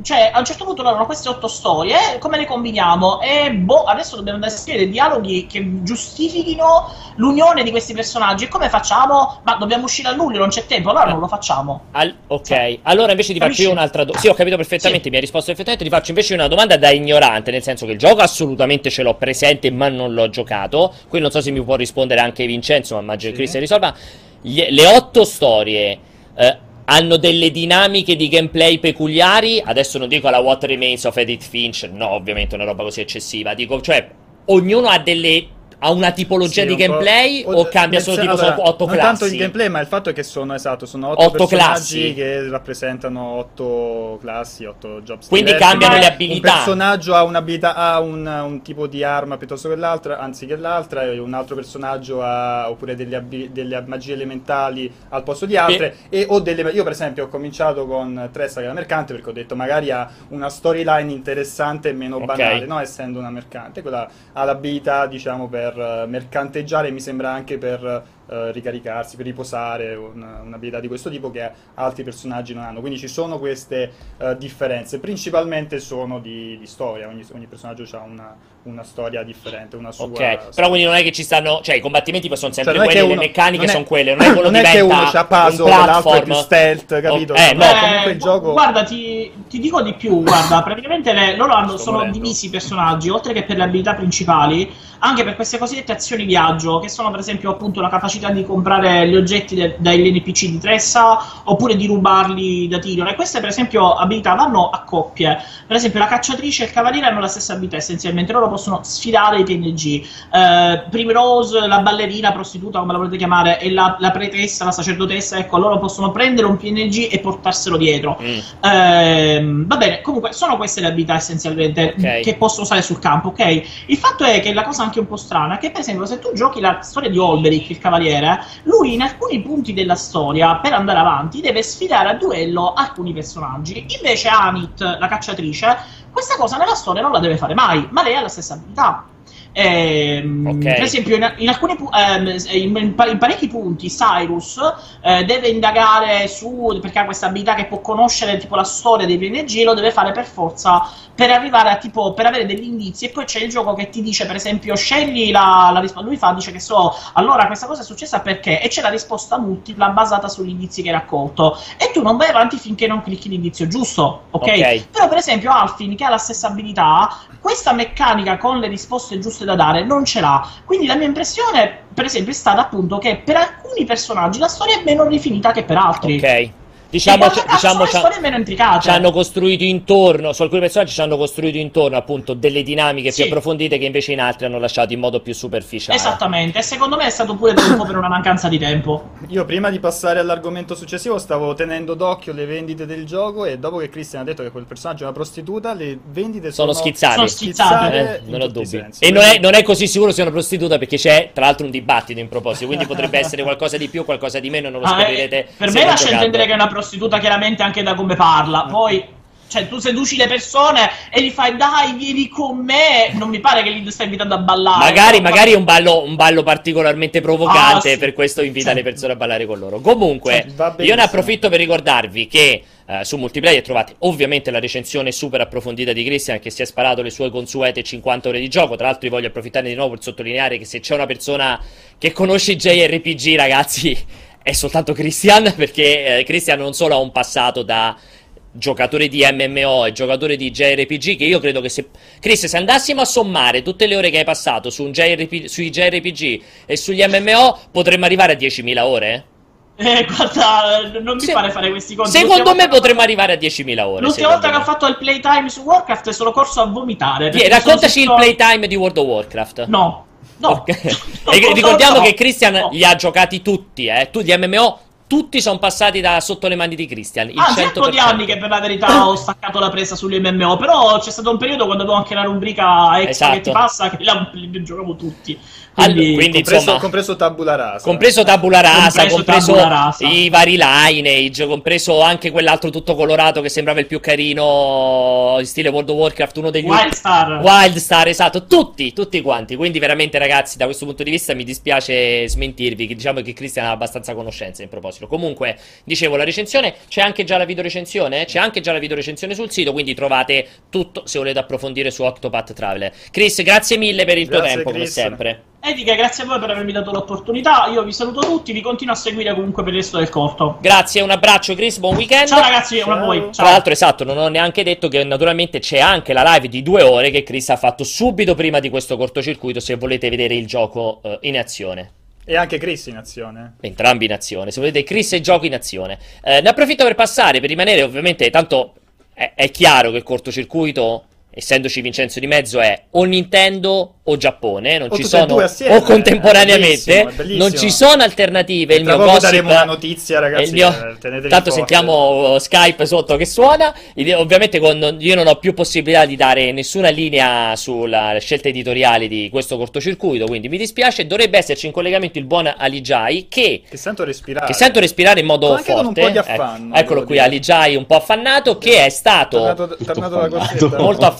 cioè, a un certo punto loro hanno queste otto storie, come le combiniamo? E boh, adesso dobbiamo andare a scrivere dialoghi che giustifichino l'unione di questi personaggi. E come facciamo? Ma dobbiamo uscire a luglio, non c'è tempo, allora non lo facciamo. Al- ok, allora invece ti faccio io un'altra domanda. Sì, ho capito perfettamente, mi hai risposto perfettamente. Ti faccio invece una domanda da ignorante, nel senso che il gioco assolutamente ce l'ho presente, ma non l'ho giocato. Qui non so se mi può rispondere anche Vincenzo, ma immagino Sì. che Cristian risolva. Gli- le otto storie eh, hanno delle dinamiche di gameplay peculiari. Adesso non dico la What Remains of Edith Finch, no, ovviamente una roba così eccessiva. Dico, cioè, ognuno ha delle. Ha una tipologia Sì, di un gameplay o, o- cambia solo tipo allora, sono otto non classi? tanto il gameplay, ma il fatto è che sono esatto, sono otto, Otto personaggi classi. che rappresentano otto classi, otto jobs Quindi diversi. cambiano le è- Un abilità. personaggio ha un'abilità, ha un, un tipo di arma piuttosto che l'altra, anzi che l'altra, e un altro personaggio ha oppure delle, abi- delle magie elementali al posto di altre. E, o delle, io, per esempio, ho cominciato con Tressa, che è la mercante, perché ho detto magari ha una storyline interessante e meno Ok. banale, no? essendo una mercante. Quella ha l'abilità, diciamo, per eh, mercanteggiare, mi sembra anche per eh, ricaricarsi, per riposare, un- un'abilità di questo tipo che altri personaggi non hanno. Quindi ci sono queste eh, differenze, principalmente sono di, di storia, ogni, ogni personaggio ha una, una storia differente, una sua... Ok, però quindi non è che ci stanno, cioè i combattimenti sono sempre Cioè, non è quelli, che le uno- meccaniche è- sono quelle, non è quello non è che uno c'ha puzzle, un l'altro è più stealth, capito? Oh, eh, no, Eh, comunque il gioco- Guarda, ti, ti dico di più. Guarda, praticamente le- loro hanno, sono morendo. divisi i personaggi, oltre che per le abilità principali, anche per queste cosiddette azioni viaggio, che sono per esempio appunto la capacità capacità di comprare gli oggetti de- NPC di Tressa oppure di rubarli da Tyrion. E queste, per esempio, abilità vanno a coppie. Per esempio, la cacciatrice e il cavaliere hanno la stessa abilità essenzialmente, loro possono sfidare i PNG. Eh, Primrose, la ballerina, prostituta, come la volete chiamare, e la, la pretessa, la sacerdotessa, ecco, loro possono prendere un PNG e portarselo dietro. Mm. Ehm, va bene, comunque sono queste le abilità essenzialmente Ok. che posso usare sul campo, ok? Il fatto è che la cosa anche un po' strana è che, per esempio, se tu giochi la storia di Olberic, il cavaliere, lui in alcuni punti della storia, per andare avanti, deve sfidare a duello alcuni personaggi. Invece Anit, la cacciatrice, questa cosa nella storia non la deve fare mai, ma lei ha la stessa abilità. Ehm, Ok. Per esempio, in, in alcuni pu- ehm, in, in pa- in parecchi punti, Cyrus eh, deve indagare su perché ha questa abilità che può conoscere tipo la storia dei PNG, lo deve fare per forza per arrivare a tipo per avere degli indizi. E poi c'è il gioco che ti dice, per esempio, scegli la, la risposta. Lui fa, dice che so, allora questa cosa è successa perché? E c'è la risposta multipla basata sugli indizi che hai raccolto. E tu non vai avanti finché non clicchi l'indizio giusto, ok? Ok. Però, per esempio, Alfin, che ha la stessa abilità, questa meccanica con le risposte giuste da dare non ce l'ha. Quindi la mia impressione, per esempio, è stata appunto che per alcuni personaggi la storia è meno rifinita che per altri. Ok. Diciamo, diciamo, ci hanno costruito intorno, su alcuni personaggi ci hanno costruito intorno appunto delle dinamiche Sì. più approfondite che invece in altri hanno lasciato in modo più superficiale. Esattamente, e secondo me è stato pure per un po' per una mancanza di tempo. Io prima di passare all'argomento successivo stavo tenendo d'occhio le vendite del gioco e dopo che Christian ha detto che quel personaggio è una prostituta, le vendite Sono sono, schizzate. Sono schizzate. Eh, non ho dubbi. sensi. E non è, non è così sicuro sia una prostituta perché c'è tra l'altro un dibattito in proposito, quindi potrebbe essere qualcosa di più, qualcosa di meno, non lo Ah, eh, scoprirete. per me lascia intendere che è una prostituta chiaramente anche da come parla. Poi, cioè, tu seduci le persone e gli fai dai, vieni con me. Non mi pare che li stai invitando a ballare. Magari, No, magari è un ballo, un ballo particolarmente provocante, Ah, sì. per questo invita Sì. le persone a ballare con loro. Comunque, Sì, va io ne approfitto per ricordarvi che eh, su multiplayer trovate ovviamente la recensione super approfondita di Christian che si è sparato le sue consuete 50 ore di gioco. Tra l'altro, vi voglio approfittare di nuovo per sottolineare che se c'è una persona che conosce JRPG, ragazzi, è soltanto Christian, perché eh, Christian non solo ha un passato da giocatore di MMO e giocatore di JRPG che io credo che se Chris se andassimo a sommare tutte le ore che hai passato su JRP sui JRPG e sugli MMO potremmo arrivare a 10.000 ore? Eh, guarda, non mi Se- pare fare questi conti. Secondo me potremmo arrivare a 10.000 ore. L'ultima volta che me. ho fatto il playtime su Warcraft sono corso a vomitare. Perché raccontaci il playtime di World of Warcraft. No, no. Ok. No, e ricordiamo no, che Christian li ha giocati tutti, eh. Tu di MMO tutti sono passati da sotto le mani di Christian. Il Anzi, è un po' di 100%. anni che per la verità ho staccato la presa sugli MMO, però c'è stato un periodo quando avevo anche la rubrica extra Esatto. che ti passa che la, li giocavo tutti. Allora, Quindi, quindi- compreso, insomma- compreso Tabula Rasa. Compreso Tabula Rasa, Compreso compreso, Tabula Rasa. i vari Lineage, compreso anche quell'altro tutto colorato che sembrava il più carino in stile World of Warcraft, uno degli Wildstar. Wildstar, esatto, tutti, tutti quanti. Quindi veramente ragazzi, da questo punto di vista mi dispiace smentirvi, che diciamo che Christian ha abbastanza conoscenza in proposito. Comunque, dicevo, la recensione, c'è anche già la videorecensione, c'è anche già la videorecensione sul sito, quindi trovate tutto se volete approfondire su Octopath Traveler. Chris, grazie mille per il tuo Grazie, tempo, come Chris. sempre. Etica, grazie a voi per avermi dato l'opportunità. Io vi saluto tutti, vi continuo a seguire comunque per il resto del corto. Grazie, un abbraccio Chris, buon weekend. Ciao ragazzi, una a Ciao. voi. Tra Ciao. l'altro, esatto, non ho neanche detto che naturalmente c'è anche la live di due ore che Chris ha fatto subito prima di questo cortocircuito. Se volete vedere il gioco eh, in azione. E anche Chris in azione. Entrambi in azione. Se volete Chris e gioco in azione. Eh, ne approfitto per passare, per rimanere, ovviamente, tanto è, è chiaro che il cortocircuito, essendoci Vincenzo di mezzo, è o Nintendo o Giappone. Non O ci sono. assieme, o eh, contemporaneamente. è bellissimo, è bellissimo. non ci sono alternative. Il mio gossip. daremo una notizia, ragazzi. il mio- eh, Tanto forte. sentiamo Skype sotto che suona. Ovviamente con- io non ho più possibilità di dare nessuna linea sulla scelta editoriale di questo cortocircuito, quindi mi dispiace. Dovrebbe esserci in collegamento il buon Alijai che, Che sento respirare. che sento respirare in modo Anche con un forte. Ecco, affanno, eccolo qui. Alijai un po' affannato, che è stato... Tornato, tornato la affannato.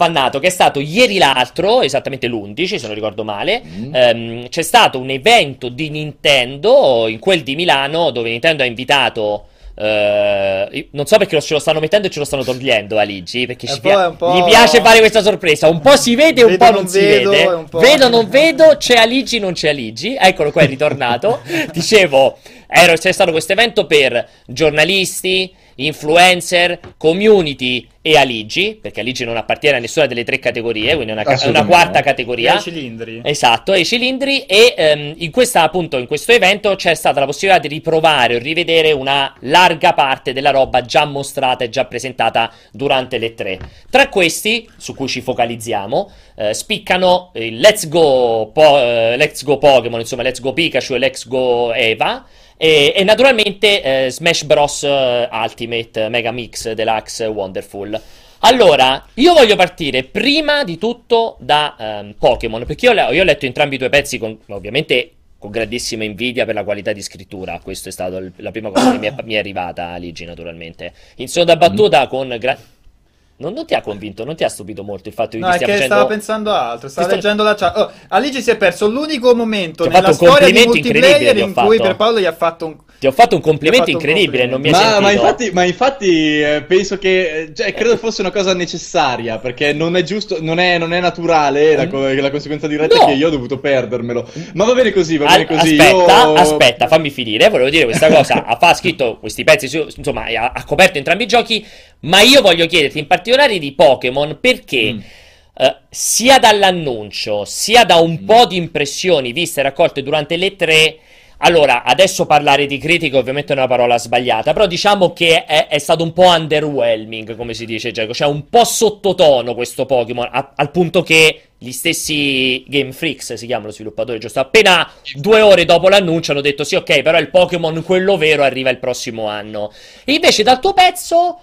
Affannato, che è stato ieri l'altro, esattamente l'11, se non ricordo male. Mm. ehm, c'è stato un evento di Nintendo, in quel di Milano, dove Nintendo ha invitato. eh, non so perché lo- ce lo stanno mettendo e ce lo stanno togliendo a Ligi. Perché po'- pia- gli piace fare questa sorpresa. Un po' si vede, un Vedo, po' non non si vedo, vede. po'- Vedo, non vedo. C'è Aligi, non c'è Aligi. Eccolo qua, è ritornato. Dicevo. Era, c'è stato questo evento per giornalisti, influencer, community e Aligi, perché Aligi non appartiene a nessuna delle tre categorie, quindi è una, ca- una quarta categoria. E ai cilindri. Esatto, ai cilindri e ehm, in, questa, appunto, in questo evento c'è stata la possibilità di riprovare o rivedere una larga parte della roba già mostrata e già presentata durante le tre. Tra questi, su cui ci focalizziamo, eh, spiccano il Let's Go, po- eh, Let's Go Pokémon, insomma Let's Go Pikachu e Let's Go Eva, e, e naturalmente eh, Smash Bros. Ultimate Mega Mix Deluxe Wonderful. Allora, io voglio partire prima di tutto da ehm, Pokémon, perché io, le- io ho letto entrambi i tuoi pezzi con, ovviamente con grandissima invidia per la qualità di scrittura. Questa è stata il- la prima cosa che mi è, mi è arrivata, Ligi, naturalmente. In seconda battuta con... gra- non, non ti ha convinto, non ti ha stupito molto il fatto di No, che è stia che facendo... stava pensando a altro, stava Ti sto- leggendo la chat. Oh, Aligi si è perso l'unico momento Ti nella storia di multiplayer in ti cui per Paolo gli ha fatto un... Ti ho fatto un complimento fatto un incredibile, non mi hai Ma, sentito. ma infatti, ma infatti eh, penso che eh, cioè, credo fosse una cosa necessaria perché non è giusto, non è, non è naturale la, co- la conseguenza diretta No. è che io ho dovuto perdermelo. Ma va bene così, va bene così. aspetta, io- aspetta, fammi finire. Volevo dire questa cosa. ha, scritto questi pezzi, su- insomma, ha, ha coperto entrambi i giochi. Ma io voglio chiederti in particolare di Pokémon perché. Mm. eh, sia dall'annuncio sia da un Mm. po' di impressioni viste e raccolte durante le tre. Allora, adesso parlare di critica ovviamente è una parola sbagliata, però diciamo che è, è stato un po' underwhelming, come si dice, Giacomo, cioè un po' sottotono questo Pokémon, al punto che gli stessi Game Freaks, si chiamano sviluppatori, giusto? Appena due ore dopo l'annuncio hanno detto sì, ok, però il Pokémon, quello vero, arriva il prossimo anno. E invece dal tuo pezzo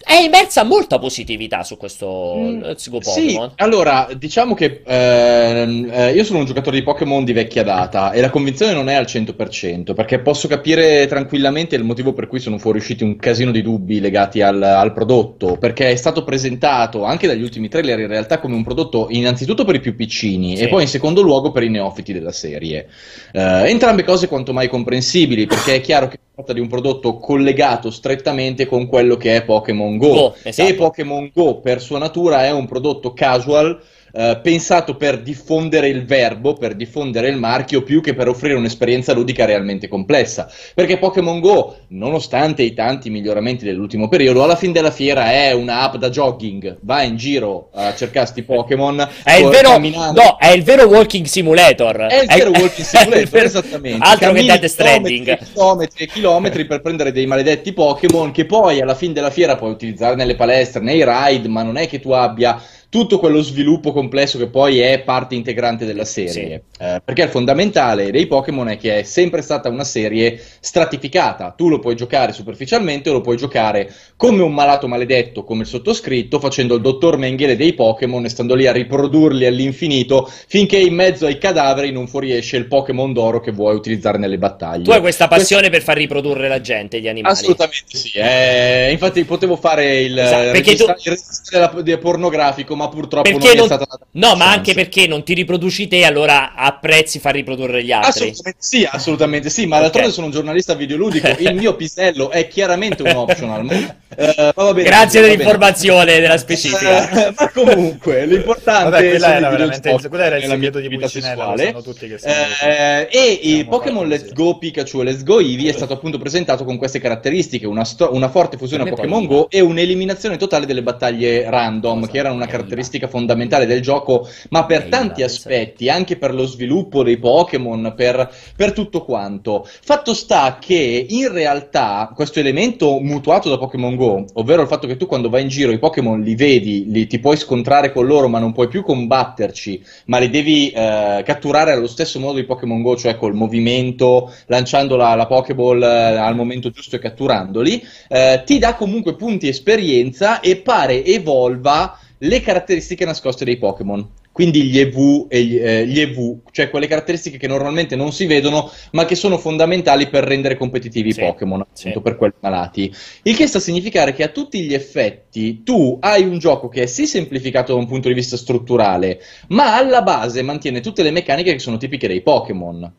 è immersa molta positività su questo Mm, Let's Go Sì, Pokémon. allora diciamo che ehm, eh, io sono un giocatore di Pokémon di vecchia data e la convinzione non è al 100% perché posso capire tranquillamente il motivo per cui sono fuoriusciti un casino di dubbi legati al, al prodotto perché è stato presentato anche dagli ultimi trailer in realtà come un prodotto innanzitutto per i più piccini Sì. e poi in secondo luogo per i neofiti della serie. Eh, entrambe cose quanto mai comprensibili perché è chiaro che si tratta di un prodotto collegato strettamente con quello che è Pokémon Go. Go, esatto. E Pokémon Go per sua natura è un prodotto casual eh, pensato per diffondere il verbo, per diffondere il marchio, più che per offrire un'esperienza ludica realmente complessa. Perché Pokémon Go, nonostante i tanti miglioramenti dell'ultimo periodo, alla fine della fiera è una app da jogging. Vai in giro a cercarti Pokémon. È no, è il vero walking simulator. È il vero walking è il simulator, vero- esattamente. Altro che Cammini Death Stranding. Chilometri e chilometri per prendere dei maledetti Pokémon che poi alla fine della fiera puoi utilizzare nelle palestre, nei ride, ma non è che tu abbia tutto quello sviluppo complesso che poi è parte integrante della serie. Eh, perché il fondamentale dei Pokémon è che è sempre stata una serie stratificata. Tu lo puoi giocare superficialmente o lo puoi giocare come un malato maledetto, come il sottoscritto, facendo il dottor Mengele dei Pokémon e stando lì a riprodurli all'infinito finché in mezzo ai cadaveri non fuoriesce il Pokémon d'oro che vuoi utilizzare nelle battaglie. Tu hai questa passione per far riprodurre la gente, gli animali. Assolutamente sì, eh, infatti potevo fare il, Esatto, perché registra- tu- il registro pornografico, ma purtroppo Perché non è stata data No, ma anche perché non ti riproduci te, allora apprezzi far riprodurre gli altri. Assolutamente sì, assolutamente sì, ma Ok. d'altronde sono un giornalista videoludico, il mio pisello è chiaramente un optional. ma, ma va bene, Grazie dell'informazione, della specifica. Eh, ma comunque, l'importante Vabbè, quella era veramente quello era il segreto di Pulcinella, sessuale. sanno tutti che Eh, e il siamo Pokémon Let's. Go Pikachu e Let's Go Eevee è stato appunto presentato con queste caratteristiche, una, sto- una forte fusione a Pokémon Go e un'eliminazione totale delle battaglie random, che erano una Bella. Caratteristica fondamentale del gioco, ma per tanti aspetti, anche per lo sviluppo dei Pokémon, per, per tutto quanto. Fatto sta che in realtà questo elemento mutuato da Pokémon Go, ovvero il fatto che tu quando vai in giro i Pokémon li vedi, li, ti puoi scontrare con loro, ma non puoi più combatterci, ma li devi eh, catturare allo stesso modo di Pokémon Go, cioè col movimento, lanciando la, la Pokéball eh, al momento giusto e catturandoli, eh, ti dà comunque punti esperienza e pare evolva le caratteristiche nascoste dei Pokémon. Quindi gli EV, e gli, eh, gli EV, cioè quelle caratteristiche che normalmente non si vedono, ma che sono fondamentali per rendere competitivi Sì, i Pokémon, sì. appunto per quelli malati. Il che sta a significare che a tutti gli effetti tu hai un gioco che è sì semplificato da un punto di vista strutturale, ma alla base mantiene tutte le meccaniche che sono tipiche dei Pokémon.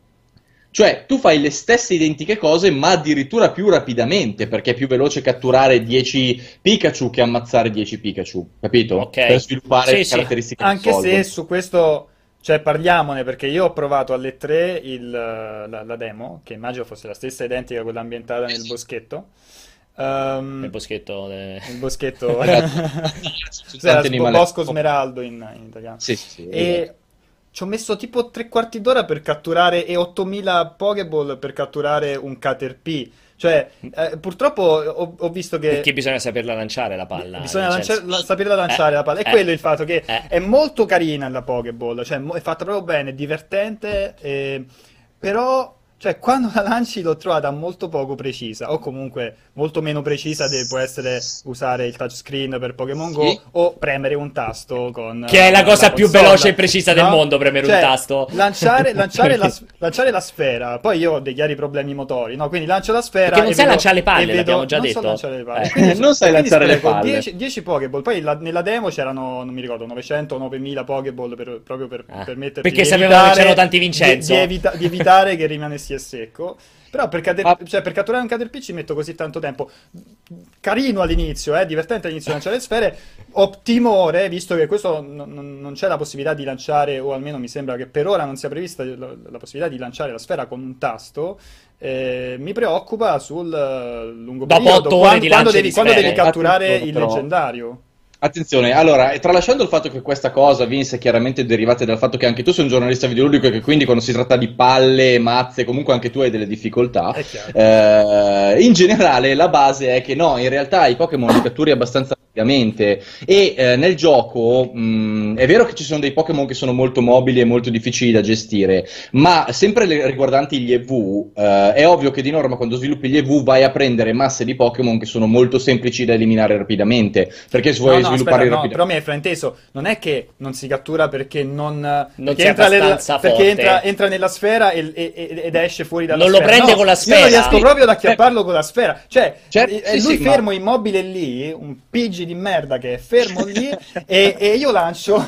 Cioè, tu fai le stesse identiche cose, ma addirittura più rapidamente, perché è più veloce catturare 10 Pikachu che ammazzare 10 Pikachu, capito? Ok. Per sviluppare Sì, sì. caratteristiche Anche se su questo Cioè, parliamone perché io ho provato alle 3 il, la, la demo, che immagino fosse la stessa identica a quella ambientata nel boschetto. Um, Nel boschetto. de- il boschetto tanti animali- Bosco Smeraldo in, in italiano. Sì, sì, sì. E ci ho messo tipo tre quarti d'ora per catturare e 8000 Pokéball per catturare un Caterpie. Cioè, eh, purtroppo ho, ho visto che Perché bisogna saperla lanciare la palla. bisogna lanciare- la- saperla lanciare Eh, la palla. E eh, quello è il fatto che eh. è molto carina la Pokéball, cioè è fatta proprio bene, è divertente, eh, però cioè, quando la lanci l'ho trovata molto poco precisa, o comunque molto meno precisa de- può essere usare il touchscreen per Pokémon Go Sì. o premere un tasto con Che è la cosa più console. veloce e precisa del No? mondo, premere un Cioè, tasto. Lanciare, lanciare la, lanciare la sfera, poi io ho dei chiari problemi motori, no? Quindi lancio la sfera Perché non e sai vedo- lanciare le palle, vedo- l'abbiamo già non detto. so lanciare le palle. Eh. Quindi- Non sai lanciare le palle. 10, 10 Pokéball, poi la- nella demo c'erano, non mi ricordo, 900 o 9000 Pokéball per- proprio per Ah, permetterti perché di sapevano che c'erano tanti Vincenzo. Di, di evita- di evitare che rimanessi a secco. Però per, cater- Ah. cioè, per catturare un Caterpie ci metto così tanto tempo. Carino all'inizio, eh, divertente all'inizio lanciare le sfere. Ho timore, visto che questo non, non- non c'è la possibilità di lanciare, o almeno mi sembra che per ora non sia prevista la, la possibilità di lanciare la sfera con un tasto. eh, mi preoccupa sul eh, lungo Dopo periodo, quando, di quando devi, di quando devi catturare il però. leggendario. Attenzione, allora, tralasciando il fatto che questa cosa, Vince, è chiaramente derivata dal fatto che anche tu sei un giornalista videoludico e che quindi quando si tratta di palle, mazze, comunque anche tu hai delle difficoltà, eh, in generale la base è che no, in realtà i Pokémon li catturi abbastanza rapidamente e eh, nel gioco mh, è vero che ci sono dei Pokémon che sono molto mobili e molto difficili da gestire, ma sempre le- riguardanti gli EV, eh, è ovvio che di norma quando sviluppi gli EV vai a prendere masse di Pokémon che sono molto semplici da eliminare rapidamente, perché se vuoi No, no, sviluppare aspetta, no, rapidamente... però mi hai frainteso. Non è che non si cattura perché non, Non perché entra, nella, abbastanza perché entra, entra nella sfera e- e- ed esce fuori dalla Non lo sfera. prende No, con la Io sfera. non riesco proprio ad acchiapparlo con la sfera. Cioè, Certo, è sì, lui sì, ma- fermo immobile lì, un pigi di merda che è fermo lì, e, e io lancio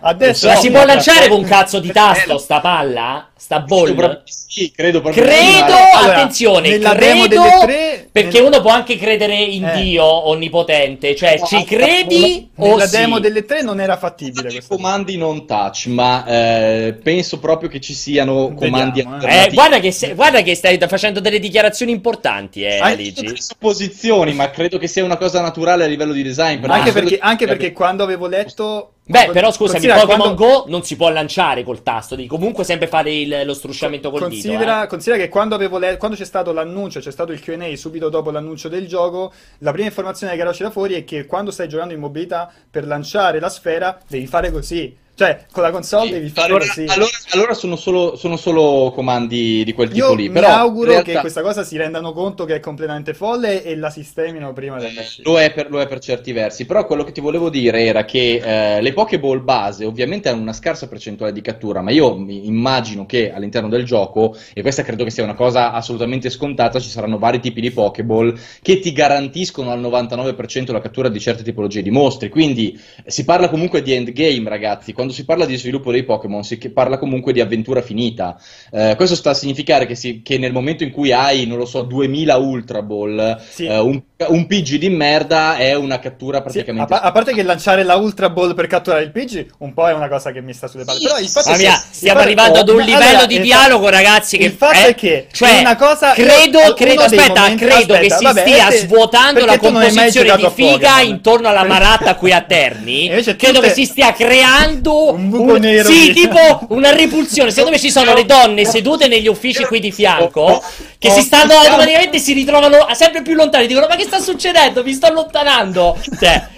a destra. Si può lanciare con un cazzo di tasto, sta palla? Sta di sì, credo proprio Credo, Allora, attenzione, nella demo credo, delle tre- perché nel- uno può anche credere in Eh. Dio onnipotente, cioè No, ci credi o Nella sì? demo delle tre non era fattibile questa comandi non touch, ma eh, penso proprio che ci siano comandi Vediamo, eh. Eh, alternativi. guarda, che se- guarda che stai facendo delle dichiarazioni importanti, eh, delle supposizioni, ma credo che sia una cosa naturale a livello di design. però Anche perché, che- anche perché quando avevo letto... Beh, però scusami, Considera Pokémon quando- Go non si può lanciare col tasto, devi comunque sempre fare il- lo strusciamento col considera, dito. eh. considera che quando, avevo le- quando c'è stato l'annuncio, c'è stato il QA subito dopo l'annuncio del gioco, la prima informazione che era uscita fuori è che quando stai giocando in mobilità per lanciare la sfera devi fare così. Cioè, con la console Sì, devi fare allora, così. allora- allora sono, solo, sono solo comandi di quel tipo Io lì. mi Però auguro in realtà- che questa cosa si rendano conto che è completamente folle e la sistemino prima Eh, dell'uscita. Lo è, per, lo è per certi versi, però quello che ti volevo dire era che eh, le Pokéball base ovviamente hanno una scarsa percentuale di cattura, ma io mi immagino che all'interno del gioco, e questa credo che sia una cosa assolutamente scontata, ci saranno vari tipi di Pokéball che ti garantiscono al 99% la cattura di certe tipologie di mostri, quindi eh, si parla comunque di endgame ragazzi, quando si parla di sviluppo dei Pokémon si che- parla comunque di avventura finita, Eh, questo sta a significare che, si- che nel momento in cui hai, non lo so, 2000 Ultra Ball, Sì. eh, un, un PG di merda è una cattura Sì, a, praticamente. pa- a parte che lanciare la Ultra Ball per catturare il PG un po' è una cosa che mi sta sulle palle. Però il fatto Mamma è che- mia, il stiamo fatto- arrivando ad un livello allora, di fa- dialogo, ragazzi. Che il fatto eh, è che cioè, è una cosa. credo, credo, aspetta, momenti- credo che aspetta, si vabbè, stia svuotando la composizione di figa intorno alla maratta qui a Terni. Credo che si stia creando Un buco nero Sì, di- tipo una repulsione. Secondo me ci sono le donne sedute negli uffici qui di fianco che si stanno automaticamente si ritrovano sempre più lontani. Dicono: Ma che sta succedendo? Mi sto allontanando. Cioè,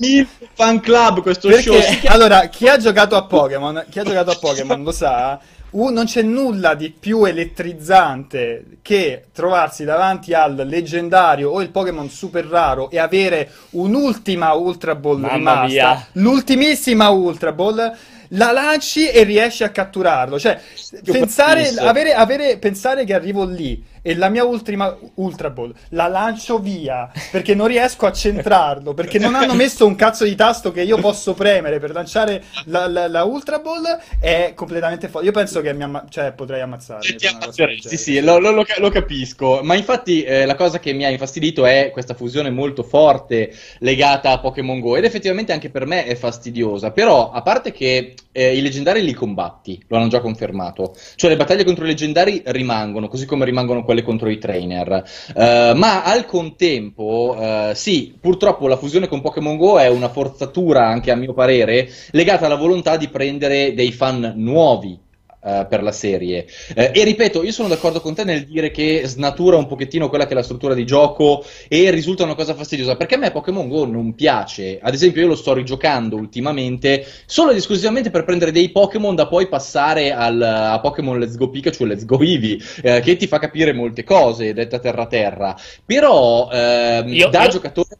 il fan club questo show. Perché, chiama- allora, chi ha giocato a Pokémon, chi ha giocato a Pokémon lo sa, uh, non c'è nulla di più elettrizzante che trovarsi davanti al leggendario o il Pokémon super raro e avere un'ultima Ultra Ball Mamma rimasta, mia. l'ultimissima Ultra Ball. La lanci e riesci a catturarlo. Cioè, Io pensare, avere, avere- pensare che arrivo lì e la mia ultima Ultra Ball la lancio via perché non riesco a centrarlo perché non hanno messo un cazzo di tasto che io posso premere per lanciare la, la, la Ultra Ball è completamente folle io penso che mi amma- cioè, potrei ammazzarmi ti ammazzeresti sì lo, lo, lo, capisco ma infatti eh, la cosa che mi ha infastidito è questa fusione molto forte legata a Pokémon Go ed effettivamente anche per me è fastidiosa però a parte che eh, i leggendari li combatti lo hanno già confermato. Cioè le battaglie contro i leggendari rimangono così come rimangono quelle contro i trainer. Uh, ma al contempo, uh, sì, purtroppo la fusione con Pokémon Go è una forzatura, anche a mio parere, legata alla volontà di prendere dei fan nuovi uh, per la serie. Uh, e ripeto, io sono d'accordo con te nel dire che snatura un pochettino quella che è la struttura di gioco e risulta una cosa fastidiosa, perché a me Pokémon Go non piace. Ad esempio, io lo sto rigiocando ultimamente solo ed esclusivamente per prendere dei Pokémon da poi passare al, a Pokémon Let's Go Pikachu e Let's Go Eevee, uh, che ti fa capire molte cose, detta terra terra. Però, ehm, io, da io... giocatore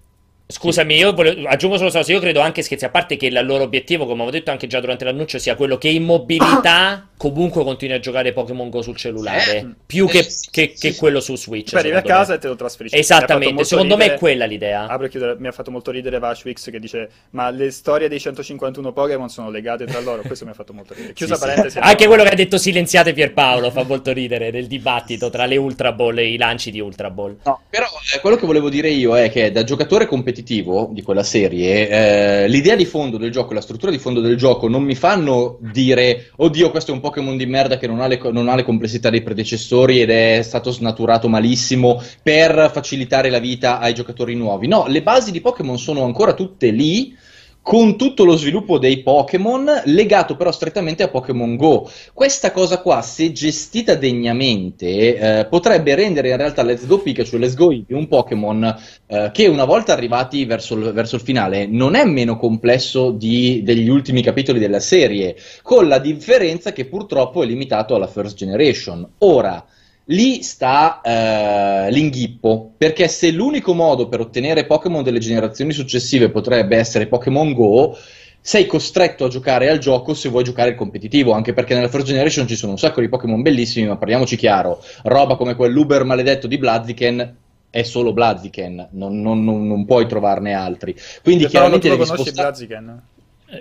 Scusami, io volevo, aggiungo solo una cosa, io credo anche scherzi a parte che il loro obiettivo, come avevo detto anche già durante l'annuncio, sia quello che in mobilità comunque continui a giocare Pokémon Go sul cellulare, eh, più che, eh, sì, che, sì, che quello su Switch. Beh, arrivi a casa me. e te lo trasferisci. Esattamente, secondo ridere, me è quella l'idea. Apro e chiudo, mi ha fatto molto ridere Vashwix che dice, ma le storie dei 151 Pokémon sono legate tra loro, questo mi ha fatto molto ridere. Chiusa parentesi. Anche quello che ha detto silenziate Pierpaolo fa molto ridere nel dibattito tra le Ultra Ball e i lanci di Ultra Ball. No, però eh, quello che volevo dire io è che da giocatore competitivo di quella la serie, eh, l'idea di fondo del gioco, la struttura di fondo del gioco non mi fanno dire, oddio, questo è un Pokémon di merda che non ha, le, non ha le complessità dei predecessori ed è stato snaturato malissimo per facilitare la vita ai giocatori nuovi. No, le basi di Pokémon sono ancora tutte lì con tutto lo sviluppo dei Pokémon legato però strettamente a Pokémon Go. Questa cosa qua, se gestita degnamente, eh, potrebbe rendere in realtà Let's Go Pikachu e Let's Go Eevee un Pokémon eh, che una volta arrivati verso il, verso il, finale non è meno complesso di, degli ultimi capitoli della serie, con la differenza che purtroppo è limitato alla First Generation. Ora, lì sta eh, l'inghippo, perché se l'unico modo per ottenere Pokémon delle generazioni successive potrebbe essere Pokémon Go, sei costretto a giocare al gioco se vuoi giocare il competitivo, anche perché nella First Generation ci sono un sacco di Pokémon bellissimi, ma parliamoci chiaro, roba come quell'Uber maledetto di Blaziken è solo Blaziken, non, non, non, non puoi trovarne altri. Quindi Se chiaramente devi spostare... Blaziken?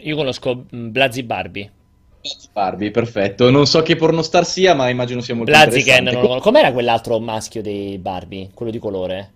Io conosco mm, Blazi Barbie. Barbie, perfetto. Non so che pornostar sia, ma immagino sia molto Blaziken, non lo... Com'era quell'altro maschio dei Barbie? Quello di colore?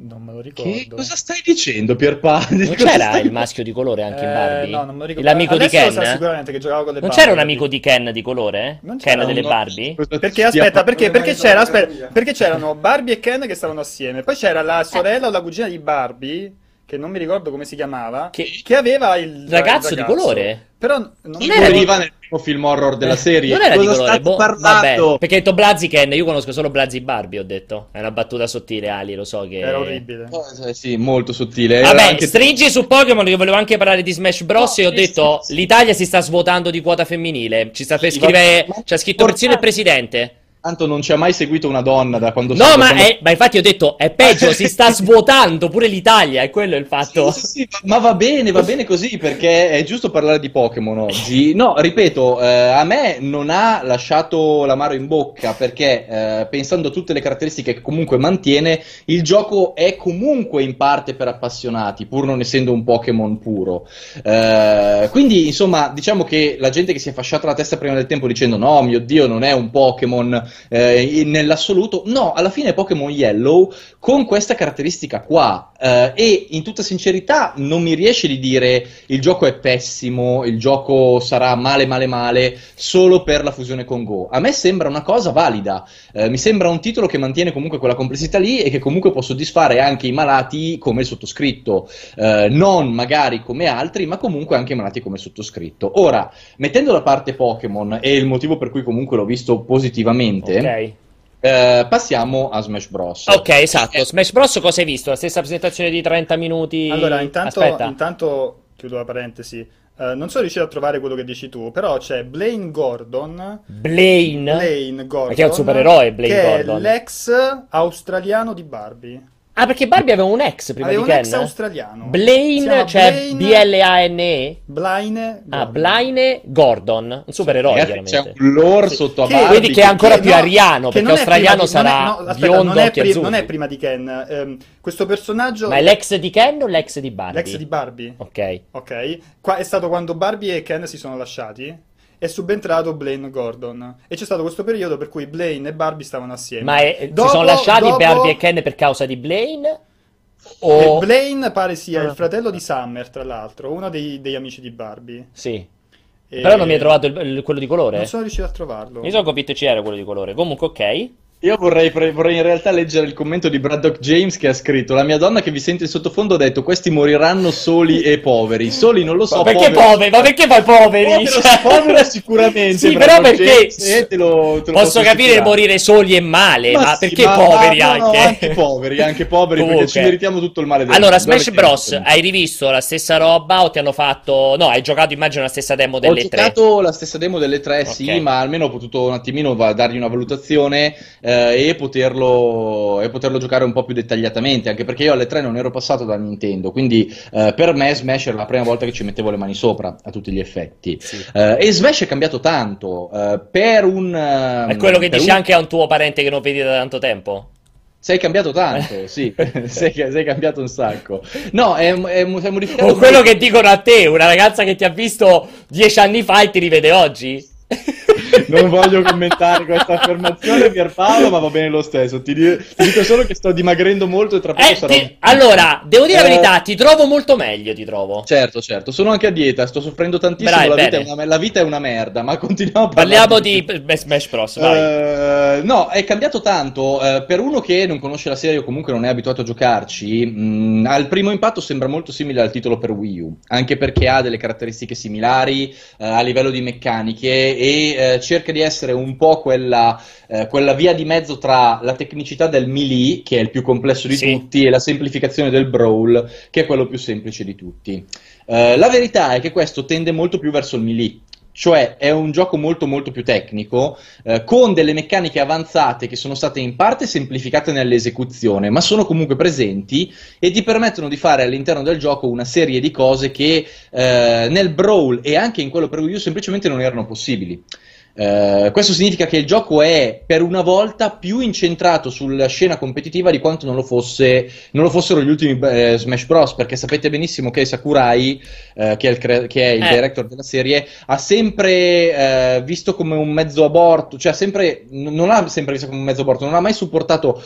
Non me lo ricordo. Che cosa stai dicendo, Pierpaolo? Non c'era stai... il maschio di colore anche eh, in Barbie? No, non me lo ricordo. L'amico Adesso di Ken? Sicuramente che giocava con le Non Barbie, c'era un amico di Ken di colore? Non Ken delle no. Barbie? Perché aspetta, perché, perché, c'era, aspetta, perché c'erano Barbie e Ken che stavano assieme. Poi c'era la sorella o la cugina di Barbie che non mi ricordo come si chiamava, che, che aveva il ragazzo, il ragazzo, di colore. Però non, non era nel primo film horror della eh, serie. Non era Cosa di colore, boh, vabbè, perché hai detto Blaziken, io conosco solo Blazi Barbie, ho detto. È una battuta sottile, Ali, lo so che... Era orribile. Oh, sì, molto sottile. Vabbè, anche... stringi su Pokémon, che volevo anche parlare di Smash Bros. No, e ho detto, sì, l'Italia si sta svuotando di quota femminile. Ci sta per scrivere... C'è scritto persino il presidente. Tanto non ci ha mai seguito una donna da quando No, ma, quando... È, ma, infatti ho detto è peggio, si sta svuotando pure l'Italia, è quello il fatto. Sì, sì, sì, ma va bene, va bene così perché è giusto parlare di Pokémon oggi. No, ripeto, eh, a me non ha lasciato l'amaro in bocca perché eh, pensando a tutte le caratteristiche che comunque mantiene, il gioco è comunque in parte per appassionati, pur non essendo un Pokémon puro. Eh, quindi, insomma, diciamo che la gente che si è fasciata la testa prima del tempo dicendo no, mio Dio, non è un Pokémon eh, nell'assoluto. No, alla fine Pokémon Yellow con questa caratteristica qua eh, e in tutta sincerità non mi riesce di dire il gioco è pessimo, il gioco sarà male male male solo per la fusione con Go. A me sembra una cosa valida, eh, mi sembra un titolo che mantiene comunque quella complessità lì e che comunque può soddisfare anche i malati come il sottoscritto, eh, non magari come altri, ma comunque anche i malati come il sottoscritto. Ora, mettendo da parte Pokémon e il motivo per cui comunque l'ho visto positivamente, ok. Eh, passiamo a Smash Bros. Ok, esatto. Smash Bros. cosa hai visto? La stessa presentazione di 30 minuti? Allora, intanto, intanto chiudo la parentesi. Uh, non sono riuscito a trovare quello che dici tu, però c'è Blaine Gordon. Blaine? Blaine Gordon. Perché è un supereroe, Blaine che Gordon. È l'ex australiano di Barbie. Ah, perché Barbie aveva un ex prima Aveva di un Ken? ex australiano. Blaine, cioè Blaine- B-L-A-N-E? Blaine. Ah, Blaine Gordon, un supereroe Ragazzi, c'è chiaramente. un lore Sì. sotto a Che- Barbie. Quindi che è ancora Che più no, ariano, perché australiano di- non è- sarà no, aspetta, biondo, non è, pri- non è prima di Ken. ehm, questo personaggio. Ma è l'ex di Ken o l'ex di Barbie? l'ex di Barbie. Ok. Ok. Qua è stato quando Barbie e Ken si sono lasciati. È subentrato Blaine Gordon. E c'è stato questo periodo per cui Blaine e Barbie stavano assieme. Ma è- Dopo- si sono lasciati dopo- Barbie e Ken per causa di Blaine? E O... Blaine pare sia Ah. il fratello di Summer, tra l'altro, uno dei- degli amici di Barbie. Sì. E- Però non mi hai trovato il- il- quello di colore? Non sono riuscito a trovarlo. Mi sono convinto ci era quello di colore. Comunque, ok. Io vorrei, vorrei in realtà leggere il commento di Braddock James che ha scritto: La mia donna che vi sente in sottofondo ha detto: Questi moriranno soli e poveri. Soli non lo so. Ma perché poveri? Ma perché poi poveri? Povero, Cioè- sicuramente. Sì, Braddock però perché James, eh, te lo- te lo posso capire assicurare. morire soli e male, ma, sì, perché ma- poveri ma- no, anche? anche poveri, anche poveri, Comunque. perché ci meritiamo tutto il male del Allora. Smash Bros. hai rivisto la stessa roba o ti hanno fatto... No, hai giocato immagino la stessa demo Ho delle tre. giocato la stessa demo delle tre, sì, Ok. ma almeno ho potuto un attimino dargli una valutazione eh, e, poterlo, e poterlo giocare un po' più dettagliatamente, anche perché io alle tre non ero passato da Nintendo, quindi eh, per me Smash era la prima volta che ci mettevo le mani sopra, a tutti gli effetti. Sì. Eh, e Smash è cambiato tanto, eh, per un... ehm, È quello che dici un- anche a un tuo parente che non vedi da tanto tempo? Sei cambiato tanto, sì, sei, sei cambiato un sacco. No, è, è, è modificato... O quello che dicono a te, una ragazza che ti ha visto dieci anni fa e ti rivede oggi? Non voglio commentare questa affermazione, Pierpaolo, ma va bene lo stesso. Ti, di- ti dico solo che sto dimagrendo molto e tra poco Eh, sarò. ti- Allora, devo dire la Eh, verità, ti trovo molto meglio, ti trovo. Certo, certo, sono anche a dieta, sto soffrendo tantissimo. Bravi, la, vita una, la vita è una merda, ma continuiamo a parlare. Parliamo di Smash Bros, vai. Eh, no, è cambiato tanto. eh, per uno che non conosce la serie o comunque non è abituato a giocarci, mh, al primo impatto sembra molto simile al titolo per Wii U, anche perché ha delle caratteristiche similari eh, a livello di meccaniche e eh, cerca di essere un po' quella, eh, quella via di mezzo tra la tecnicità del melee, che è il più complesso di Sì. tutti, e la semplificazione del brawl, che è quello più semplice di tutti. Eh, la verità è che questo tende molto più verso il melee. Cioè è un gioco molto molto più tecnico, eh, con delle meccaniche avanzate che sono state in parte semplificate nell'esecuzione, ma sono comunque presenti e ti permettono di fare all'interno del gioco una serie di cose che eh, nel Brawl e anche in quello per Wii U semplicemente non erano possibili. Eh, questo significa che il gioco è per una volta più incentrato sulla scena competitiva di quanto non lo, fosse, non lo fossero gli ultimi eh, Smash Bros. Perché sapete benissimo che Sakurai, eh, che è il, cre- che è il Eh. director della serie, ha sempre eh, visto come un mezzo aborto, cioè sempre, n- non ha sempre visto come un mezzo aborto, non ha mai supportato.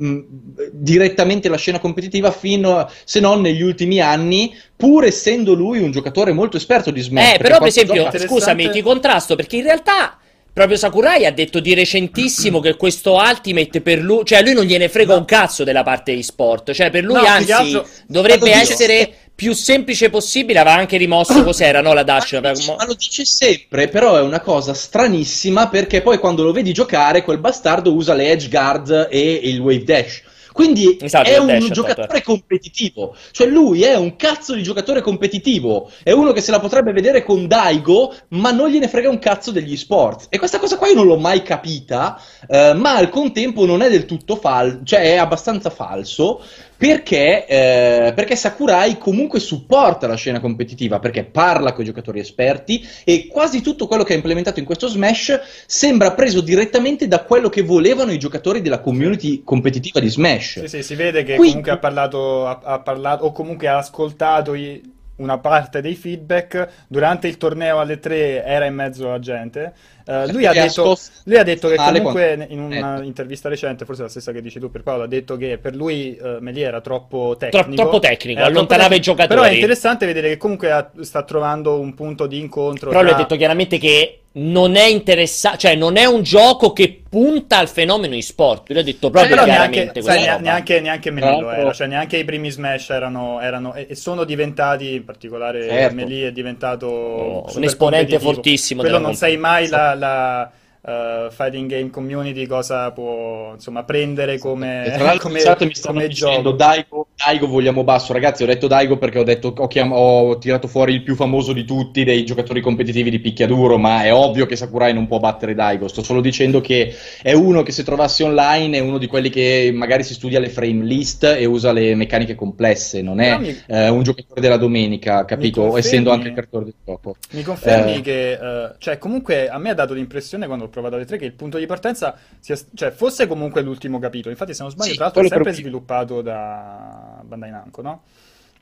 Eh, mh, direttamente la scena competitiva fino a, se non negli ultimi anni pur essendo lui un giocatore molto esperto di Smash Eh, però per esempio, gioca- Interessante. scusami, ti contrasto perché in realtà proprio Sakurai ha detto di recentissimo che questo Ultimate per lui, cioè a lui non gliene frega No. un cazzo della parte di sport, cioè per lui No, anzi altro- dovrebbe essere più semplice possibile, aveva anche rimosso cos'era, no, la dash, Ma dice, ma lo dice sempre, però è una cosa stranissima perché poi quando lo vedi giocare quel bastardo usa le edge guard e il wave dash. Quindi Esatto, è un dash, giocatore esatto. competitivo, cioè lui è un cazzo di giocatore competitivo, è uno che se la potrebbe vedere con Daigo, ma non gliene frega un cazzo degli sport. E questa cosa qua io non l'ho mai capita, eh, ma al contempo non è del tutto falso, cioè è abbastanza falso, perché, eh, perché Sakurai comunque supporta la scena competitiva, perché parla con i giocatori esperti e quasi tutto quello che ha implementato in questo Smash sembra preso direttamente da quello che volevano i giocatori della community competitiva di Smash. Sì, sì, si vede che Quindi- comunque ha parlato, ha, ha parlato o comunque ha ascoltato i- una parte dei feedback durante il torneo alle 3 era in mezzo alla gente. Eh, lui, ha detto, lui ha detto che comunque in Eh. un'intervista recente, forse la stessa che dici tu per Paolo, ha detto che per lui eh, Melie era troppo tecnico. Tro- troppo tecnico, allontanava troppo i giocatori. Però è interessante vedere che comunque ha- sta trovando un punto di incontro. Però lui ha tra- detto chiaramente che non è interessato, cioè non è un gioco che punta al fenomeno e-sport. Lui ha detto proprio Però chiaramente neanche, sai, neanche, neanche Tra Melee lo l'altro- era, cioè neanche i primi Smash erano, erano- e e sono diventati, in particolare Certo. Melee è diventato Oh, un esponente fortissimo Quello non sai mai la, la, eh, fighting game community cosa può insomma prendere come, E tra l'altro come, chat mi stanno come dicendo gioco. Daigo, Daigo vogliamo basso, ragazzi. Ho detto Daigo perché ho, detto, ho, chiam- ho tirato fuori il più famoso di tutti dei giocatori competitivi di picchiaduro. Ma è ovvio che Sakurai non può battere Daigo. Sto solo dicendo che è uno che se trovassi online è uno di quelli che magari si studia le frame list e usa le meccaniche complesse. Non è mi... eh, un giocatore della domenica, capito? Essendo anche il creatore del gioco. Mi confermi eh... che, uh, cioè, comunque a me ha dato l'impressione quando ho provato le tre che il punto di partenza sia, cioè, fosse comunque l'ultimo capitolo. Infatti, se non sbaglio, Sì, tra l'altro è sempre proprio- sviluppato da Bandai Namco, no?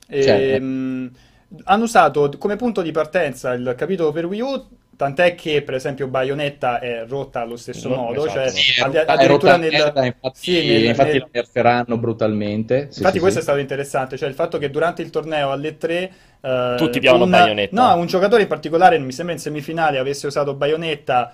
E, Certo. mh, hanno usato come punto di partenza il capitolo per Wii U, tant'è che per esempio Bayonetta è rotta allo stesso No, modo, esatto. cioè Sì, è addirittura nel... merda, infatti, sì, nel- infatti nel- la nerferanno brutalmente. Sì, Infatti sì, questo sì. è stato interessante, cioè il fatto che durante il torneo alle 3 eh, Tutti piavano un, Bayonetta. No, un giocatore in particolare, mi sembra in semifinale, avesse usato Bayonetta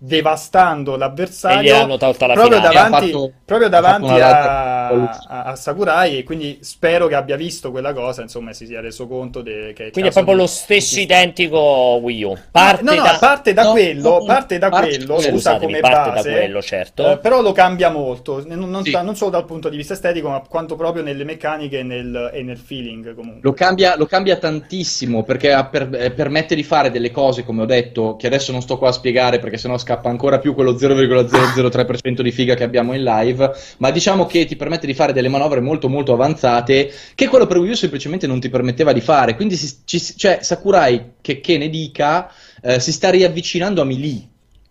devastando l'avversario proprio davanti, fatto- proprio davanti a, a- a Sakurai e quindi spero che abbia visto quella cosa, insomma, si sia reso conto de- che è Quindi è proprio di- lo stesso identico Wii U. Parte no, no, da... parte da No, quello, no, parte da parte- quello, scusa come parte base, da quello, certo. eh, però lo cambia molto, non, non Sì. non solo dal punto di vista estetico, ma quanto proprio nelle meccaniche e nel, e nel feeling comunque. Lo cambia, lo cambia tantissimo perché per- eh, permette di fare delle cose, come ho detto, che adesso non sto qua a spiegare perché sennò scappa ancora più quello 0,003% di figa che abbiamo in live, ma diciamo che ti permette di fare delle manovre molto molto avanzate che quello per Wii U semplicemente non ti permetteva di fare. Quindi si- ci- cioè, Sakurai, che, che ne dica, eh, si sta riavvicinando a Melee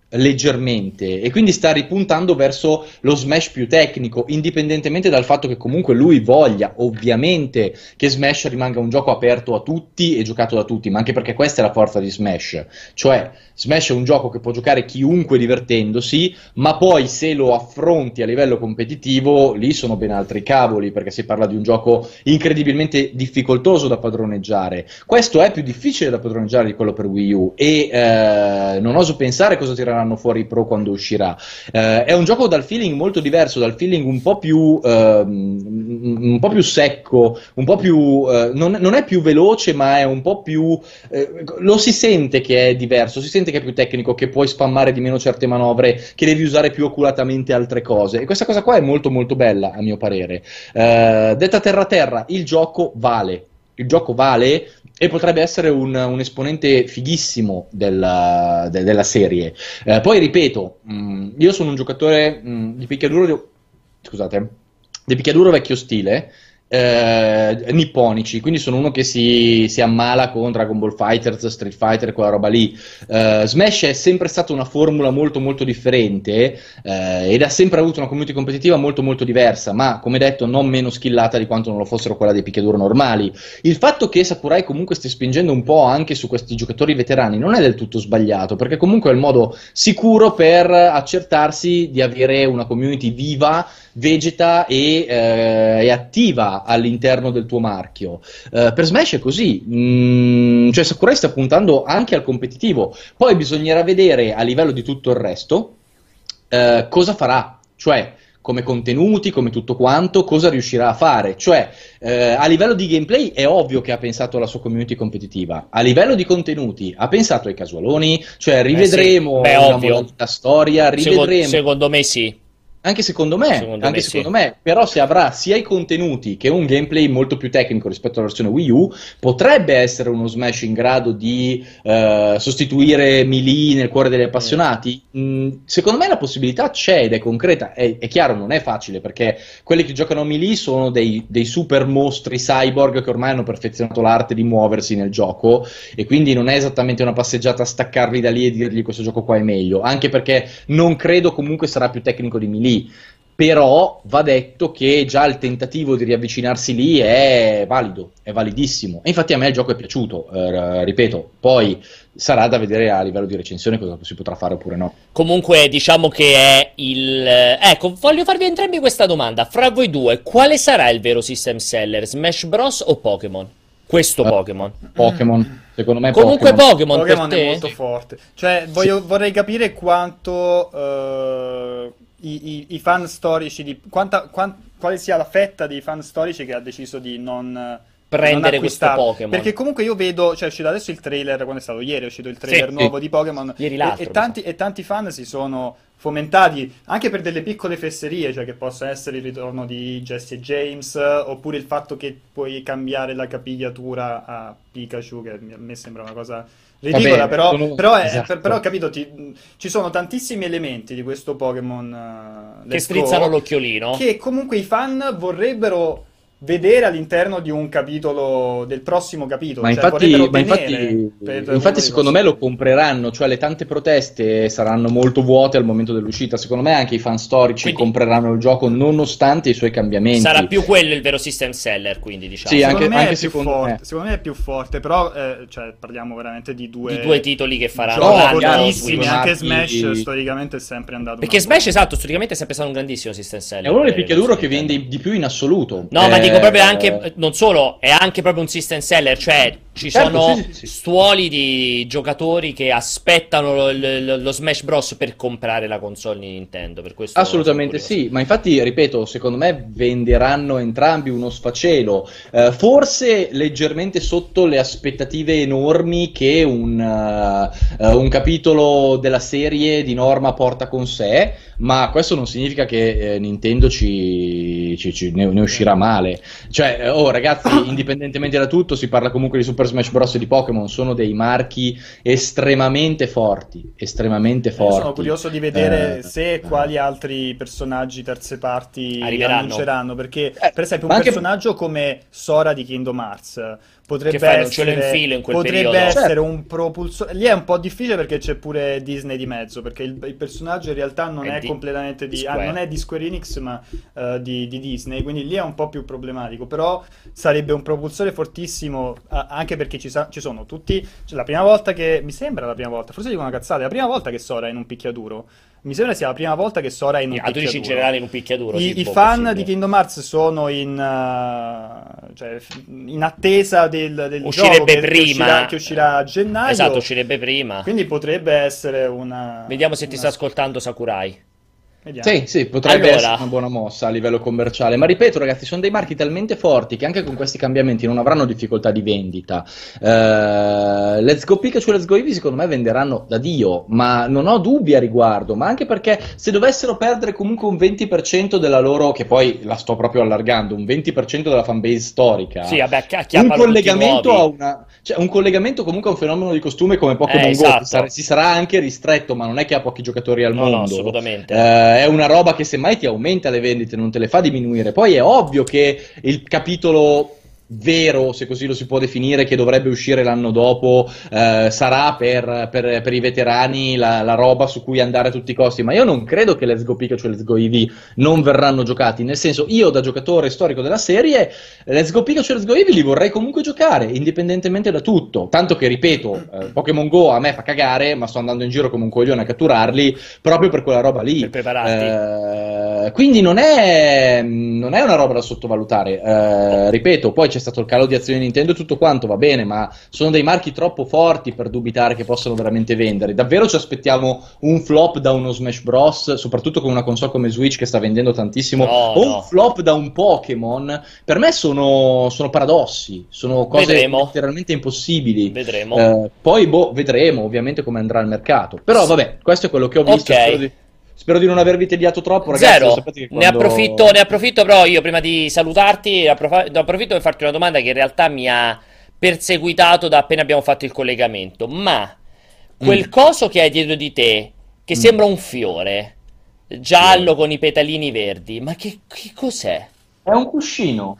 leggermente e quindi sta ripuntando verso lo smash più tecnico indipendentemente dal fatto che comunque lui voglia ovviamente che smash rimanga un gioco aperto a tutti e giocato da tutti ma anche perché questa è la forza di smash. Cioè smash è un gioco che può giocare chiunque divertendosi ma poi se lo affronti a livello competitivo lì sono ben altri cavoli perché si parla di un gioco incredibilmente difficoltoso da padroneggiare. Questo è più difficile da padroneggiare di quello per Wii U e eh, non oso pensare cosa tireranno fuori i pro quando uscirà. Eh, è un gioco dal feeling molto diverso, dal feeling un po' più, ehm, un po' più secco, un po' più... eh, non, non è più veloce ma è un po' più... eh, lo si sente che è diverso, si sente che è più tecnico, che puoi spammare di meno certe manovre, che devi usare più oculatamente altre cose. E questa cosa qua è molto molto bella a mio parere. Eh, detta terra terra, il gioco vale. Il gioco vale e potrebbe essere un, un esponente fighissimo della, de- della serie. Eh, poi ripeto, mh, io sono un giocatore mh, di picchiaduro, di- scusate, di picchiaduro vecchio stile. Eh, nipponici, quindi sono uno che si, si ammala con Dragon Ball Fighters, Street Fighter, quella roba lì. Eh, Smash è sempre stata una formula molto molto differente eh, ed ha sempre avuto una community competitiva molto molto diversa, ma come detto non meno skillata di quanto non lo fossero quella dei picchiaduro normali. Il fatto che Sakurai comunque stia spingendo un po' anche su questi giocatori veterani non è del tutto sbagliato, perché comunque è il modo sicuro per accertarsi di avere una community viva, vegeta e, eh, e attiva all'interno del tuo marchio. Eh, per Smash è così, Mm, cioè Sakurai sta puntando anche al competitivo, poi bisognerà vedere a livello di tutto il resto eh, cosa farà, cioè come contenuti, come tutto quanto, cosa riuscirà a fare. Cioè, eh, a livello di gameplay è ovvio che ha pensato alla sua community competitiva. A livello di contenuti ha pensato ai casualoni, cioè rivedremo Beh, una ovvio. modalità storia, Secondo, rivedremo secondo me sì. Anche secondo me, Secondo anche me secondo sì. me, però se avrà sia i contenuti che un gameplay molto più tecnico rispetto alla versione Wii U, potrebbe essere uno Smash in grado di eh, sostituire Melee nel cuore degli appassionati. Mm, secondo me la possibilità c'è ed è concreta. È, è chiaro, non è facile perché quelli che giocano a Melee sono dei, dei super mostri cyborg che ormai hanno perfezionato l'arte di muoversi nel gioco e quindi non è esattamente una passeggiata staccarli da lì e dirgli questo gioco qua è meglio, anche perché non credo comunque sarà più tecnico di Melee. Però va detto che già il tentativo di riavvicinarsi lì è valido, è validissimo. E infatti a me il gioco è piaciuto, eh, ripeto, poi sarà da vedere a livello di recensione cosa si potrà fare oppure no. Comunque, diciamo che è il. Ecco, voglio farvi entrambi questa domanda. Fra voi due, quale sarà il vero system seller? Smash Bros. o Pokémon? Questo Eh, Pokémon. Pokémon, secondo me Comunque, Pokémon. Pokémon, Pokémon per è molto forte. Cioè, voglio- vorrei capire quanto eh, i, i- i fan storici di quanta, quan- quale sia la fetta dei fan storici che ha deciso di non prendere questo. Pokémon. Perché comunque io vedo, cioè è uscito adesso il trailer, quando è stato ieri, è uscito il trailer Sì. nuovo di Pokémon. Ieri e, e tanti, e tanti fan si sono fomentati anche per delle piccole fesserie, cioè che possa essere il ritorno di Jesse e James, oppure il fatto che puoi cambiare la capigliatura a Pikachu, che a me sembra una cosa ridicola, Vabbè, però, sono- però, è- esatto. per- però, capito, ti- ci sono tantissimi elementi di questo Pokémon eh, che strizzano l'occhiolino. che comunque i fan vorrebbero vedere all'interno di un capitolo del prossimo capitolo. Ma cioè infatti, ma tenere infatti, infatti secondo me lo compreranno, cioè le tante proteste saranno molto vuote al momento dell'uscita. Secondo me anche i fan storici Quindi- compreranno il gioco nonostante i suoi cambiamenti. Sarà più quello il vero system seller, quindi diciamo. Sì, Secondo anche- me anche è più secondo forte, me. secondo me è più forte, però eh, cioè, parliamo veramente di due, Di due titoli che faranno fortissimi, sui anche Smash storicamente è sempre andato Perché Smash, esatto, storicamente è sempre stato un grandissimo system seller. È uno dei picchiaduro che vende di più in assoluto. No, ma Eh, dico proprio anche, non solo, è anche proprio un system seller, cioè ci Certo, sono sì, sì, stuoli di giocatori che aspettano lo, lo- lo Smash Bros. per comprare la console di Nintendo. Per questo Assolutamente sì, ma infatti, ripeto, secondo me venderanno entrambi uno sfacelo, Eh, forse leggermente sotto le aspettative enormi che un, eh, eh, un capitolo della serie di norma porta con sé, ma questo non significa che eh, Nintendo ci, ci- ci- ne, ne uscirà male. Cioè, eh, oh ragazzi, indipendentemente da tutto, si parla comunque di Super Smash Bros. e di Pokémon, sono dei marchi estremamente forti, estremamente Io forti. sono curioso di vedere Eh, se e quali altri personaggi terze parti Arriveranno. annunceranno. Perché, Eh, per esempio, un anche- personaggio come Sora di Kingdom Hearts potrebbe Che fai, essere, potrebbe essere Certo. un propulsore. Lì è un po' difficile perché c'è pure Disney di mezzo. Perché il, il personaggio in realtà non È è, di- completamente di, di ah, Square. non è di Square Enix, ma eh, di, di Disney. Quindi lì è un po' più problematico. Però sarebbe un propulsore fortissimo. a- anche perché ci, sa- ci sono tutti. cioè, la prima volta che mi sembra la prima volta, forse dico una cazzata, è la prima volta che Sora è in un picchiaduro. Mi sembra sia la prima volta che Sora è in un Ah, tu dici in picchiaduro. generale in un picchiaduro. I, sì, i fan possibile. di Kingdom Hearts sono in, uh, cioè, in attesa del, del Uscirebbe che, che prima. uscirà, che uscirà a gennaio. Esatto, uscirebbe prima. Quindi potrebbe essere una. Vediamo se ti una- sta ascoltando Sakurai. Vediamo. Sì, sì, potrebbe Allora. essere una buona mossa a livello commerciale, ma ripeto ragazzi, sono dei marchi talmente forti che anche con questi cambiamenti non avranno difficoltà di vendita. Eh, Let's Go Pikachu e Let's Go Eevee secondo me venderanno da Dio, ma non ho dubbi a riguardo, ma anche perché se dovessero perdere comunque un 20% della loro, che poi la sto proprio allargando, un 20% della fanbase storica, Sì, vabbè, un collegamento a una cioè un collegamento comunque a un fenomeno di costume come Pokémon Eh, Go esatto. sar- si sarà anche ristretto ma non è che ha pochi giocatori al No, no, mondo assolutamente. Eh, è una roba che semmai ti aumenta le vendite non te le fa diminuire. Poi è ovvio che il capitolo vero, se così lo si può definire, che dovrebbe uscire l'anno dopo, eh, sarà per, per- per i veterani la, la roba su cui andare a tutti i costi. Ma io non credo che Let's Go Pikachu e Let's Go Eevee non verranno giocati. Nel senso, io da giocatore storico della serie, Let's Go Pikachu e Let's Go Eevee li vorrei comunque giocare, indipendentemente da tutto. Tanto che, ripeto, eh, Pokémon Go a me fa cagare, ma sto andando in giro come un coglione a catturarli proprio per quella roba lì. Per prepararti. Eh, quindi non è, non è una roba da sottovalutare. Eh, ripeto, poi c'è stato il calo di azioni Nintendo e tutto quanto, va bene, ma sono dei marchi troppo forti per dubitare che possano veramente vendere. Davvero ci aspettiamo un flop da uno Smash Bros, soprattutto con una console come Switch che sta vendendo tantissimo, No, o no. un flop da un Pokémon? Per me sono, sono paradossi, sono cose Vedremo. letteralmente impossibili. Vedremo. Eh, poi boh, vedremo ovviamente come andrà il mercato. Però vabbè, questo è quello che ho visto. Ok. Spero, di, non avervi tediato troppo, ragazzi. Zero, che ne, quando- approfitto, ne approfitto però io prima di salutarti, approf- ne approfitto per farti una domanda che in realtà mi ha perseguitato da appena abbiamo fatto il collegamento. Ma quel Mm. coso che hai dietro di te, che Mm. sembra un fiore, giallo con i petalini verdi, ma che, che cos'è? È un cuscino.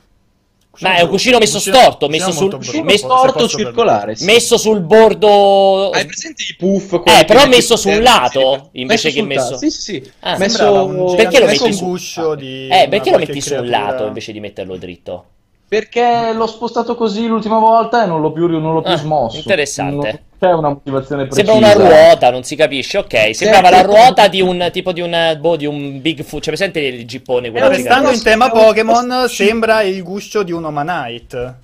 Ma è un cuscino messo Cuscino- storto, messo sul, messo, storto circolare. sì. messo sul bordo... Hai presente i puff? Eh, però messo su un eh, lato, sì, invece che sul messo-. Sì, sì, sì. Ah, messo... Perché lo gigantesco metti su- guscio di Eh, perché lo metti su un creatura. lato invece di metterlo dritto? Perché l'ho spostato così l'ultima volta e non l'ho più, non l'ho più Ah, smosso. interessante. C'è una motivazione precisa. Sembra una ruota, non si capisce, ok. Sembrava la ruota di un tipo di un boh, di un Bigfoot. C'è presente il gippone quello Eh, restando in tema Pokémon, sembra il guscio di un Omanite.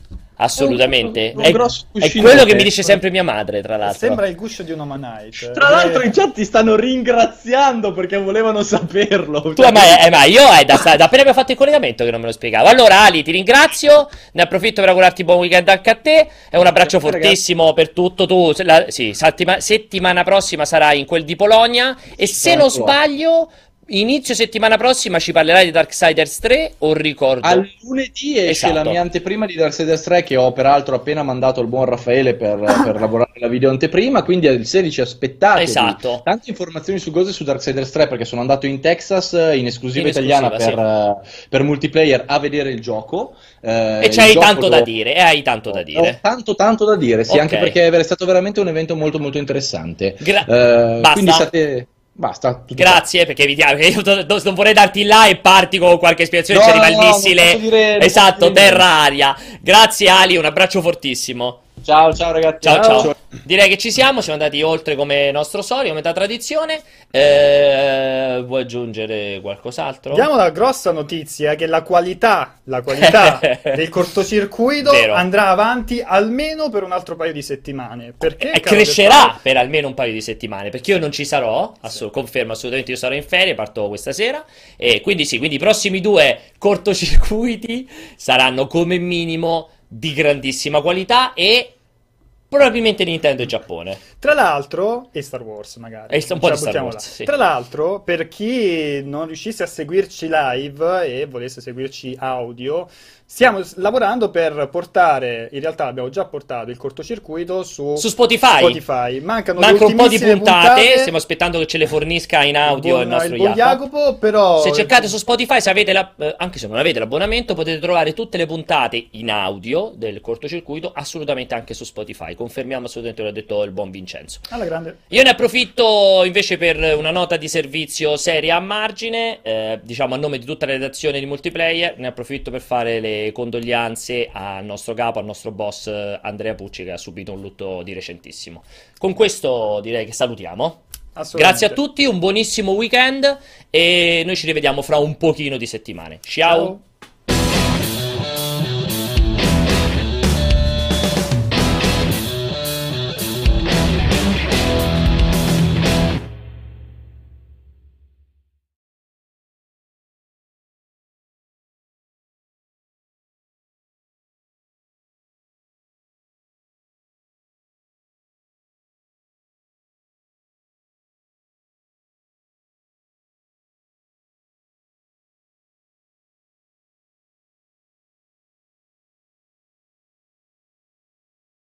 Assolutamente. È un- un È, grosso è cuscino quello che mi dice sempre mia madre, tra l'altro. Sembra il guscio di un Omanite. Tra l'altro Eh, in chat ti stanno ringraziando perché volevano saperlo. Tu, eh, ma, eh, ma io è da, da appena abbiamo fatto il collegamento che non me lo spiegavo. Allora, Ali, ti ringrazio. Ne approfitto per augurarti buon weekend anche a te. E un abbraccio Grazie, fortissimo per tutto. Tu, la- sì, settima- settimana prossima sarai in quel di Polonia. E se non sbaglio, inizio settimana prossima ci parlerai di Darksiders 3 o ricordo? Al lunedì esce Esatto. la mia anteprima di Darksiders 3 che ho peraltro appena mandato al buon Raffaele per, per lavorare la video anteprima, quindi al 16 aspettate Esatto. tante informazioni su cose su Darksiders 3 perché sono andato in Texas eh, in esclusiva In italiana esclusiva, per, eh, per multiplayer a vedere il gioco. eh, E c'hai tanto da dire. E hai tanto da dire. tanto tanto da dire, sì, Ok. anche perché è stato veramente un evento molto molto interessante. Gra- Eh, Basta? Quindi state... Basta. tutto qua. Grazie, perché evitiamo. Io do- do- non vorrei darti là e parti con qualche spiegazione. No, ci arriva no, il missile. dire- esatto, terra-aria. Grazie, Ali. Un abbraccio fortissimo. Ciao ciao ragazzi. Ciao, ciao. Direi che ci siamo. Siamo andati oltre come nostro solito, come da tradizione. Eh, vuoi aggiungere qualcos'altro? Diamo la grossa notizia che la qualità, la qualità del cortocircuito Vero. andrà avanti almeno per un altro paio di settimane. Perché? E caro crescerà Gaetano? per almeno un paio di settimane perché io non ci sarò, assu- confermo assolutamente io sarò in ferie, parto questa sera e quindi sì, quindi i prossimi due cortocircuiti saranno come minimo di grandissima qualità e probabilmente Nintendo e Giappone. Tra l'altro, e Star Wars magari. E un po' di la Star Wars, sì. Tra l'altro, per chi non riuscisse a seguirci live e volesse seguirci audio, stiamo lavorando per portare, in realtà abbiamo già portato il cortocircuito su, Su Spotify. Spotify. Mancano Manca un po' di ultimissime puntate, stiamo aspettando che ce le fornisca in audio il, buon- nostro buon Jacopo. Jacopo, però Se cercate su Spotify, se avete la- eh, anche se non avete l'abbonamento, potete trovare tutte le puntate in audio del cortocircuito, assolutamente anche su Spotify. Confermiamo assolutamente, l'ha detto il buon Vincenzo. alla grande. Io ne approfitto invece per una nota di servizio seria a margine, eh, diciamo a nome di tutta la redazione di multiplayer, ne approfitto per fare le condoglianze al nostro capo, al nostro boss eh, Andrea Pucci che ha subito un lutto di recentissimo. Con questo direi che salutiamo. Grazie a tutti, un buonissimo weekend e noi ci rivediamo fra un pochino di settimane. Ciao. Ciao.